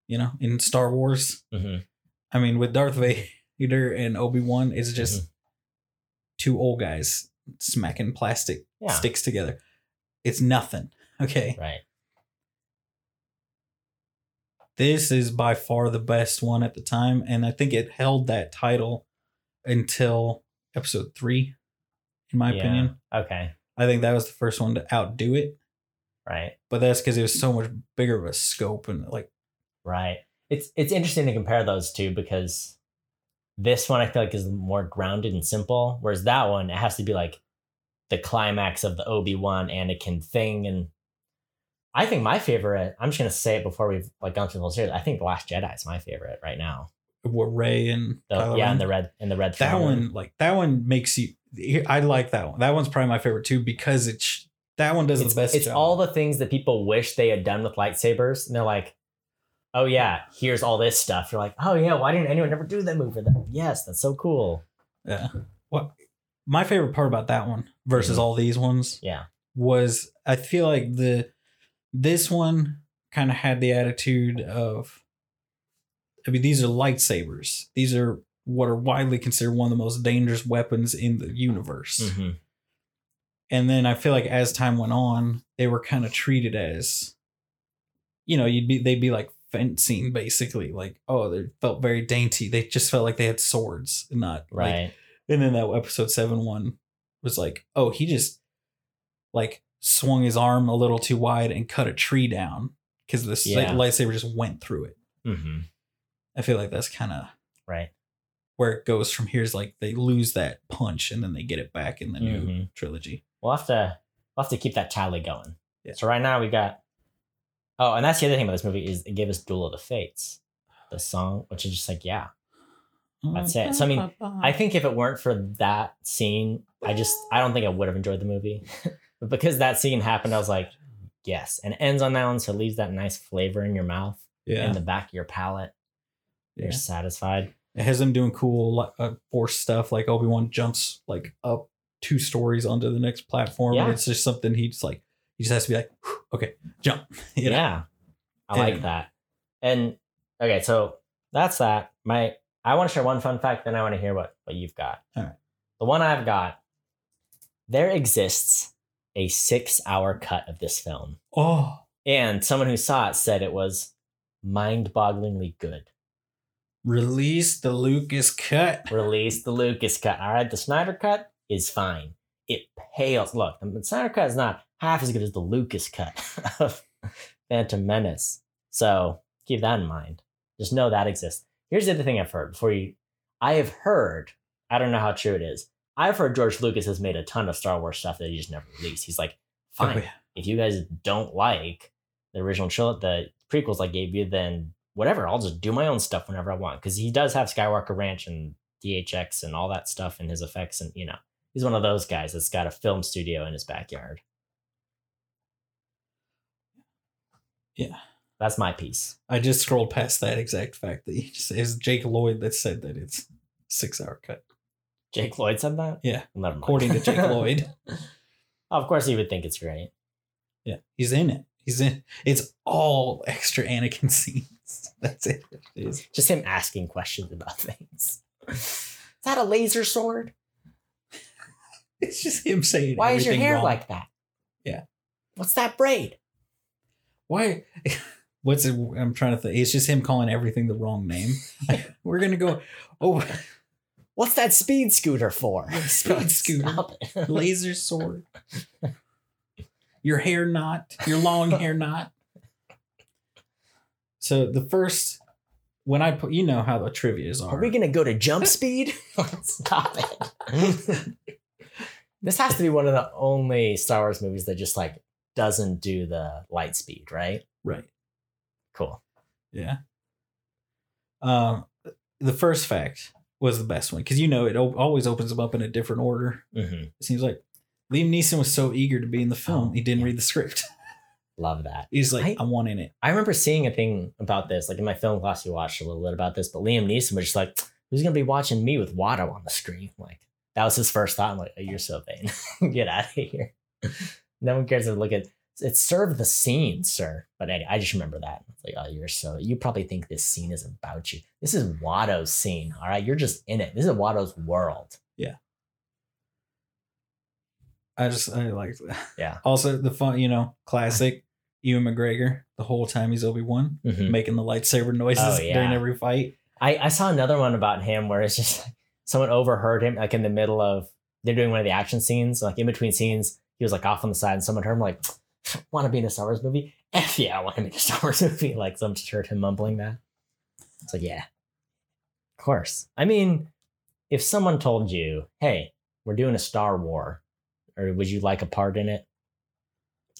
you know, in Star Wars. Mhm. I mean, with Darth Vader and Obi Wan, it's just Mm-hmm. two old guys smacking plastic Yeah. sticks together. It's nothing. Okay. Right. This is by far the best one at the time. And I think it held that title until episode three, in my Yeah. opinion. Okay. I think that was the first one to outdo it. Right. But that's because it was so much bigger of a scope and like Right. It's it's interesting to compare those two because this one I feel like is more grounded and simple, whereas that one it has to be like the climax of the Obi Wan Anakin thing, and I think my favorite. I'm just gonna say it before we've like gone through the whole series. I think the Last Jedi is my favorite right now. what Rey and The, yeah, and the red and the red. that one like that one makes you I like that one. That one's probably my favorite too because it's that one does it's, the best it's job. all the things that people wish they had done with lightsabers, and they're like, "Oh yeah, here's all this stuff." You're like, "Oh yeah, why didn't anyone ever do that movie?" Then yes, that's so cool. yeah. What my favorite part about that one versus Mhm. all these ones Yeah, was I feel like the this one kind of had the attitude of I mean, these are lightsabers. These are what are widely considered one of the most dangerous weapons in the universe. Mhm. And then I feel like as time went on, they were kind of treated as, you know, you'd be they'd be like fencing basically, like oh they felt very dainty. They just felt like they had swords, not like- Right. and then that episode seven one was like, oh, he just like swung his arm a little too wide and cut a tree down because the Yeah. lightsaber just went through it. hmm I feel like that's kind of Right. where it goes from here. Is like they lose that punch and then they get it back in the new Mhm. trilogy. We'll have to we'll have to keep that tally going. Yeah. So right now we got Oh, and that's the other thing about this movie is it gave us Duel of the Fates. The song, which is just like, yeah. That's it. So, I mean, I think if it weren't for that scene, I just I don't think I would have enjoyed the movie. but because that scene happened, I was like, yes. And it ends on that one, so it leaves that nice flavor in your mouth, yeah, in the back of your palate. You're yeah. satisfied. it has them doing cool uh, force stuff. Like Obi Wan jumps like up two stories onto the next platform. Yeah. And it's just something he just like he just has to be like, okay, jump. You know? Yeah. I like And- that. And okay, so that's that. My I want to share one fun fact, then I want to hear what, what you've got. All right. The one I've got, there exists a six hour cut of this film. Oh, And someone who saw it said it was mind bogglingly good. release the Lucas cut. Release the Lucas cut. All right, the Snyder cut is fine. It pales. Look, the Snyder cut is not half as good as the Lucas cut of Phantom Menace. So keep that in mind. Just know that exists. Here's the other thing I've heard before you. I have heard, I don't know how true it is. I've heard George Lucas has made a ton of Star Wars stuff that he just never released. He's like, oh, fine, Oh, yeah. if you guys don't like the original trilogy, the prequels I gave you, then whatever, I'll just do my own stuff whenever I want. Because he does have Skywalker Ranch and THX and all that stuff and his effects, and you know, he's one of those guys that's got a film studio in his backyard. Yeah. That's my piece. I just scrolled past that exact fact that he just is Jake Lloyd that said that it's six hour cut. Jake Lloyd said that. Yeah, Never mind. according to Jake Lloyd. of course, he would think it's great. Yeah, he's in it. He's in. It's all extra Anakin scenes. That's it. It is. Just him asking questions about things. Is that a laser sword? It's just him saying. Why is your hair wrong. like that? Yeah. What's that braid? Why? What's it? I'm trying to think. It's just him calling everything the wrong name. We're gonna go. Oh, What's that speed scooter for? Speed scooter. Stop it. laser sword. Your hair knot. Your long hair knot. So the first, when I put, you know how the trivia's are. Are we gonna go to jump speed? Stop it. this has to be one of the only Star Wars movies that just like doesn't do the light speed, right? right. Cool. Yeah. Um, the first fact was the best one because you know it o- always opens them up in a different order. hmm It seems like Liam Neeson was so eager to be in the film, Oh, he didn't yeah. read the script. Love that. He's like, I- I, want in it. I remember seeing a thing about this, like in my film class, we watched a little bit about this, but Liam Neeson was just like, who's gonna be watching me with Watto on the screen? Like that was his first thought. I'm like, oh, you're so vain. Get out of here. no one cares to look at it served the scene, sir. But anyway, I just remember that. It's like, oh, you're so you probably think this scene is about you. This is Watto's scene, all right? You're just in it. This is Watto's world. Yeah. I just, I like that. Yeah. Also, the fun, you know, classic Ewan McGregor, the whole time he's Obi Wan, Mhm. making the lightsaber noises Oh, yeah. during every fight. I, I saw another one about him where it's just like someone overheard him like in the middle of they're doing one of the action scenes, like in between scenes, he was like off on the side and someone heard him like, wanna be in a Star Wars movie? F yeah, I want to be in a Star Wars movie. Like someone just heard him mumbling that. It's like, yeah. Of course. I mean, if someone told you, hey, we're doing a Star War, or would you like a part in it?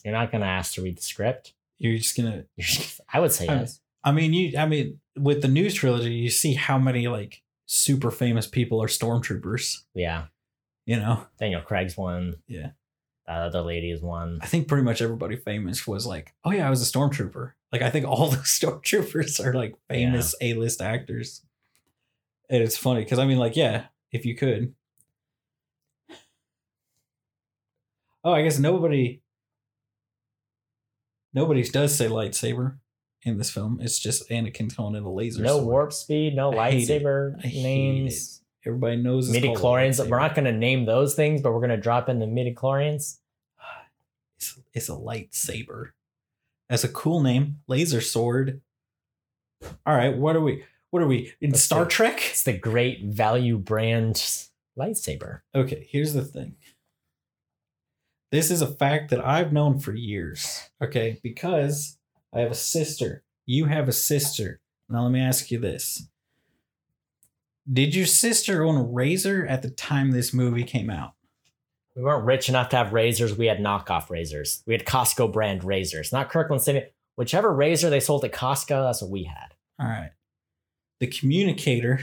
You're not gonna ask to read the script. You're just gonna. You're just, I would say I- yes. I mean, you. I mean, with the news trilogy, you see how many like super famous people are stormtroopers. Yeah. You know, Daniel Craig's one. Yeah. That other lady is one. I think pretty much everybody famous was like, oh yeah, I was a stormtrooper. Like I think all the stormtroopers are like famous A list actors. And it's funny because I mean, like, yeah, if you could. Oh, I guess nobody. Nobody does say lightsaber. in this film. It's just Anakin calling it a laser. No sword. warp speed, no I lightsaber names. Everybody knows it's Midichlorians. We're not going to name those things, but we're going to drop in the midichlorians. It's, it's a lightsaber. That's a cool name. Laser sword. All right, what are we? What are we in Let's Star see. Trek? It's the great value brand lightsaber. Okay, here's the thing. This is a fact that I've known for years. Okay, because I have a sister. You have a sister. Now let me ask you this. Did your sister own a razor at the time this movie came out? We weren't rich enough to have razors. We had knockoff razors. We had Costco brand razors, not Kirkland City. Whichever razor they sold at Costco, that's what we had. All right. The communicator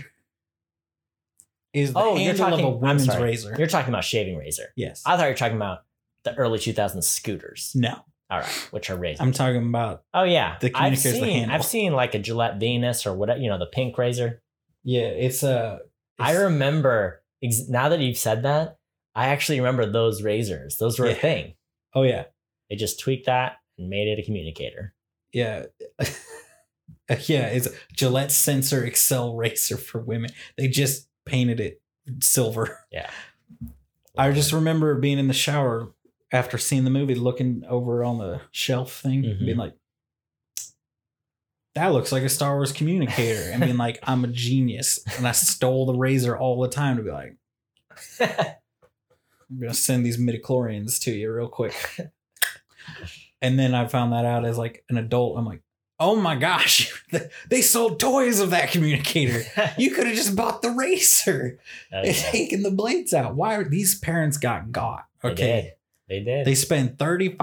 is the Oh, you're talking- of a women's razor. You're talking about shaving razor. yes. I thought you were talking about the early 2000s scooters. no. All right, which are razors. I'm talking about oh yeah, the I've communicator's the seen handle. I've seen like a Gillette Venus or whatever, you know, the pink razor. Yeah, it's a I it's- remember ex- now that you've said that, I actually remember those razors. Those were a thing. Oh yeah. They just tweaked that and made it a communicator. Yeah. yeah, it's a Gillette Sensor Excel Racer for women. They just painted it silver. Yeah. I just remember being in the shower after seeing the movie, looking over on the shelf thing, Mhm. being like, that looks like a Star Wars communicator. I mean, like, I'm a genius. And I stole the razor all the time to be like, I'm going to send these midichlorians to you real quick. and then I found that out as like an adult. I'm like, oh my gosh, they sold toys of that communicator. You could have just bought the racer Oh, and yeah. taken the blades out. Why are these parents got got? They Okay. did. They did. They spent $35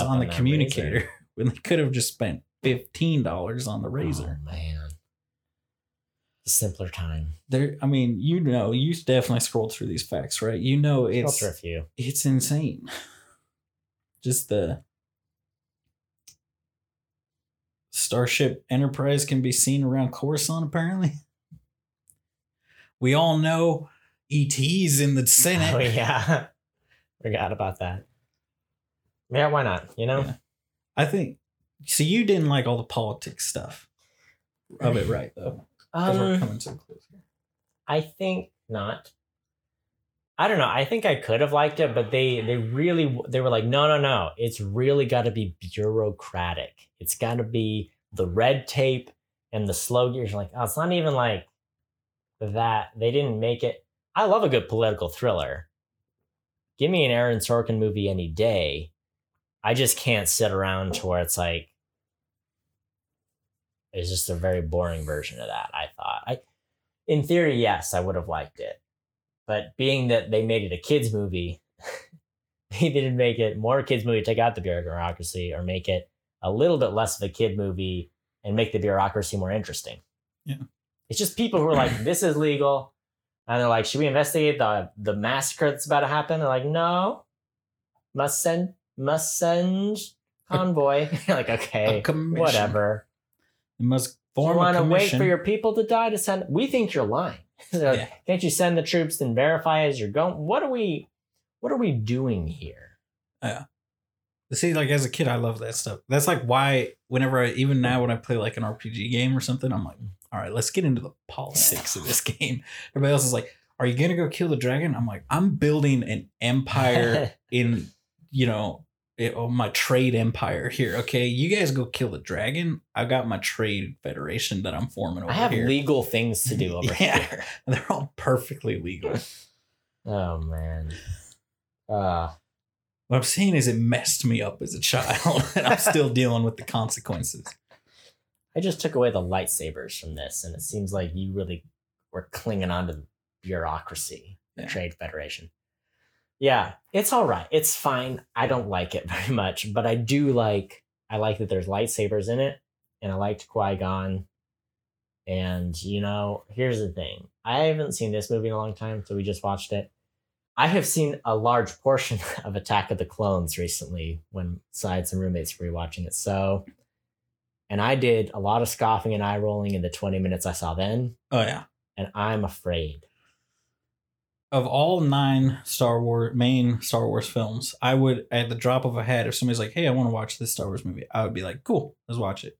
on on the communicator when they could have just spent $15 on the oh, razor. Oh, man. A simpler time. There I mean, you know, you definitely scrolled through these facts, right? You know it's a few. it's insane. Just the Starship Enterprise can be seen around Coruscant, apparently. We all know ET's in the Senate. Oh yeah. Forgot about that. Yeah, why not? You know? Yeah. I think so you didn't like all the politics stuff of it, right? Though. 'Cause we're Um, coming close here. I think not. I don't know. I think I could have liked it, but they they really they were like, no, no, no. It's really got to be bureaucratic. It's got to be the red tape and the slow gears. You're like, oh, it's not even like that. They didn't make it. I love a good political thriller. Give me an Aaron Sorkin movie any day. I just can't sit around to where it's like it's just a very boring version of that. I thought. I, in theory, yes, I would have liked it, but being that they made it a kids movie, they didn't make it more kids movie. Take out the bureaucracy, or make it a little bit less of a kid movie and make the bureaucracy more interesting. Yeah. it's just people who are like, "This is legal," and they're like, "Should we investigate the the massacre that's about to happen?" They're like, "No, must send must send convoy." like, okay, whatever. You must You form a want to wait for your people to die to send? We think you're lying. They're Yeah. Can't you send the troops and verify as you're going? What are we? What are we doing here? Yeah. See, like as a kid, I love that stuff. That's like why whenever I even now when I play like an RPG game or something, I'm like, all right, let's get into the politics of this game. Everybody else is like, are you gonna go kill the dragon? I'm like, I'm building an empire in, you know, it, oh, my trade empire here. Okay, you guys go kill the dragon. I got my trade federation that I'm forming over here. I have here. legal things to do over Yeah. here. They're all perfectly legal. Oh man. Uh, What I'm saying is, it messed me up as a child, and I'm still dealing with the consequences. I just took away the lightsabers from this, and it seems like you really were clinging on to the bureaucracy, the Yeah. Trade Federation. Yeah, it's all right. It's fine. I don't like it very much, but I do like. I like that there's lightsabers in it, and I liked Qui Gon. And you know, here's the thing: I haven't seen this movie in a long time, so we just watched it. I have seen a large portion of Attack of the Clones recently when I and roommates were rewatching it. So, and I did a lot of scoffing and eye rolling in the 20 minutes I saw then, Oh yeah. and I'm afraid. Of all nine Star Wars main Star Wars films, I would at the drop of a hat, if somebody's like, "Hey, I want to watch this Star Wars movie," I would be like, "Cool, let's watch it."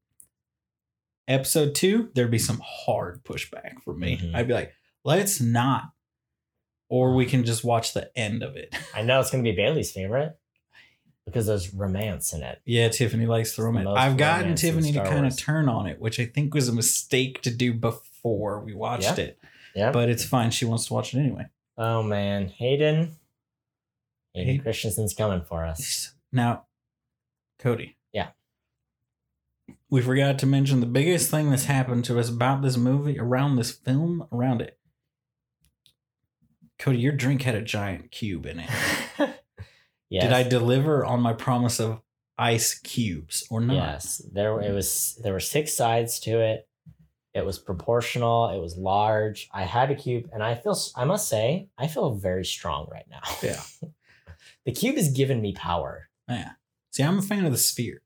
Episode two, there'd be some hard pushback from me. Mhm. I'd be like, let's not. Or we can just watch the end of it. I know it's gonna be Bailey's favorite because there's romance in it. Yeah, Tiffany likes the the romance. most I've gotten romance Tiffany to kind of turn on it, which I think was a mistake to do before we watched Yeah. it. Yeah. But it's fine. She wants to watch it anyway. Oh man, Hayden. Hayden Hay- Christensen's coming for us. Now, Cody. Yeah. We forgot to mention the biggest thing that's happened to us about this movie, around this film, around it. Cody, your drink had a giant cube in it. yes. Did I deliver on my promise of ice cubes or not? Yes, there it was. There were six sides to it. It was proportional. It was large. I had a cube, and I feel. I must say, I feel very strong right now. Yeah. the cube has given me power. Yeah. See, I'm a fan of the sphere.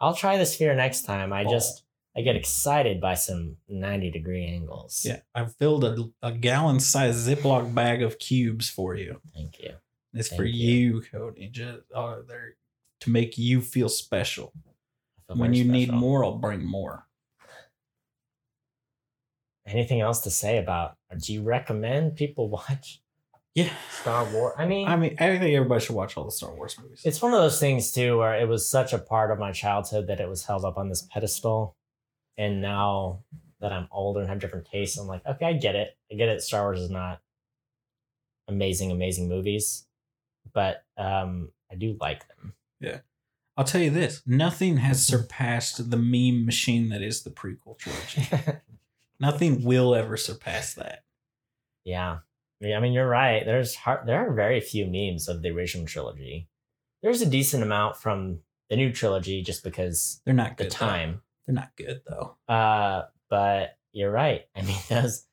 I'll try the sphere next time. I Ball. just I get excited by some ninety degree angles. Yeah. I filled a, a gallon size Ziploc bag of cubes for you. Thank you. It's for you, you. Cody. Just uh, they're to make you feel special. Feel When you need more, I'll bring more. Anything else to say about? Or do you recommend people watch Yeah. Star Wars? I mean, I mean, I think everybody should watch all the Star Wars movies. it's one of those things too where it was such a part of my childhood that it was held up on this pedestal and now that i'm older and have different tastes i'm like okay i get it i get it star wars is not amazing amazing movies but um i do like them Yeah. I'll tell you this: nothing has surpassed the meme machine that is the prequel trilogy. nothing will ever surpass that. yeah Yeah, i mean you're right there's hard, there are very few memes of the original trilogy there's a decent amount from the new trilogy just because They're not the good. though. time They're not good though. Uh, but you're right. I mean, those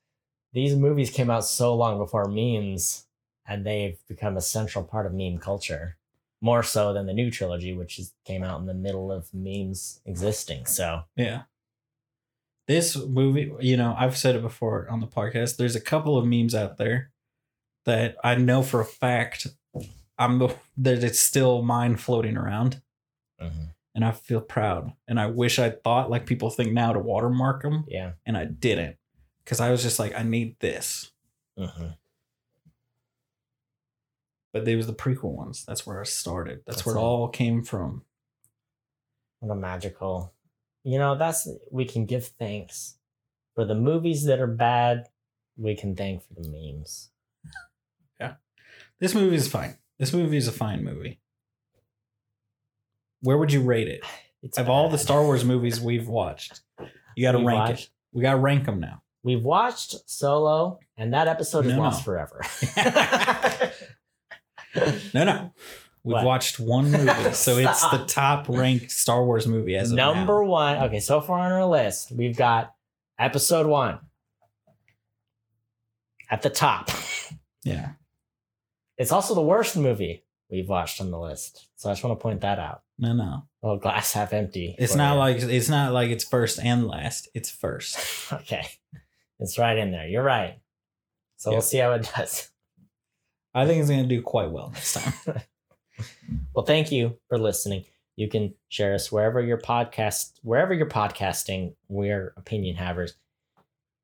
these movies came out so long before memes, and they've become a central part of meme culture, more so than the new trilogy, which is, came out in the middle of memes existing. So Yeah. This movie, you know, I've said it before on the podcast. There's a couple of memes out there that I know for a fact I'm the, that it's still mine floating around, and I feel proud. And I wish I thought like people think now to watermark them, yeah, and I didn't because I was just like, I need this. hmm But they was the prequel ones. That's where I started. That's, That's where it it. all came from. what a magical. You know, that's we can give thanks for the movies that are bad. We can thank for the memes. Yeah, this movie is fine. This movie is a fine movie. Where would you rate it? It's Of all the. Star Wars movies we've watched, you got to rank it. We got to rank them now. We've watched Solo, and that episode is No, lost no. forever. No, no. We've What? watched one movie, so it's the top ranked Star Wars movie as of Number now. one. Okay, so far on our list, we've got episode one at the top. Yeah, It's also the worst movie we've watched on the list. So I just want to point that out. no, no. Oh, glass half empty. It's not you. like it's not like it's first and last. It's first. okay. It's right in there. You're right. So Yeah. we'll see how it does. I think it's gonna do quite well next time. Well, thank you for listening. You can share us wherever your podcast, wherever you're podcasting. We're opinion havers.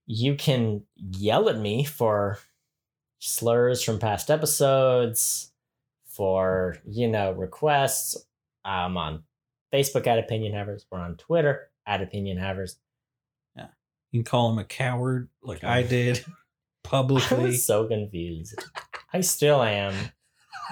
You can yell at me for slurs from past episodes, for you know requests. I'm on Facebook at opinion havers. We're on Twitter at opinion havers. Yeah, you can call him a coward, like I did, I publicly. was so confused. I still am,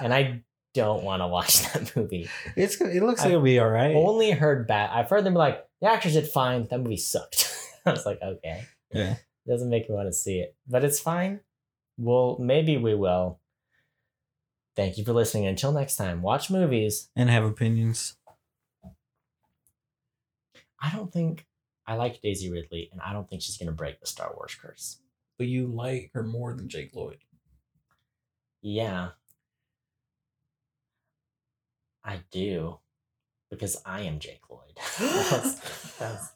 and I don't want to watch that movie. It's it looks like it'll be all right. only heard bad. I've heard them be like, the actors did fine. That movie sucked. I was like, okay. Yeah. it Doesn't make me want to see it, but it's fine. Well, maybe we will. Thank you for listening. Until next time, watch movies. And have opinions. I don't think I like Daisy Ridley, and I don't think she's going to break the Star Wars curse. But you like her more than Jake Lloyd. Yeah. I do. Because I am Jake Lloyd. That's- that's-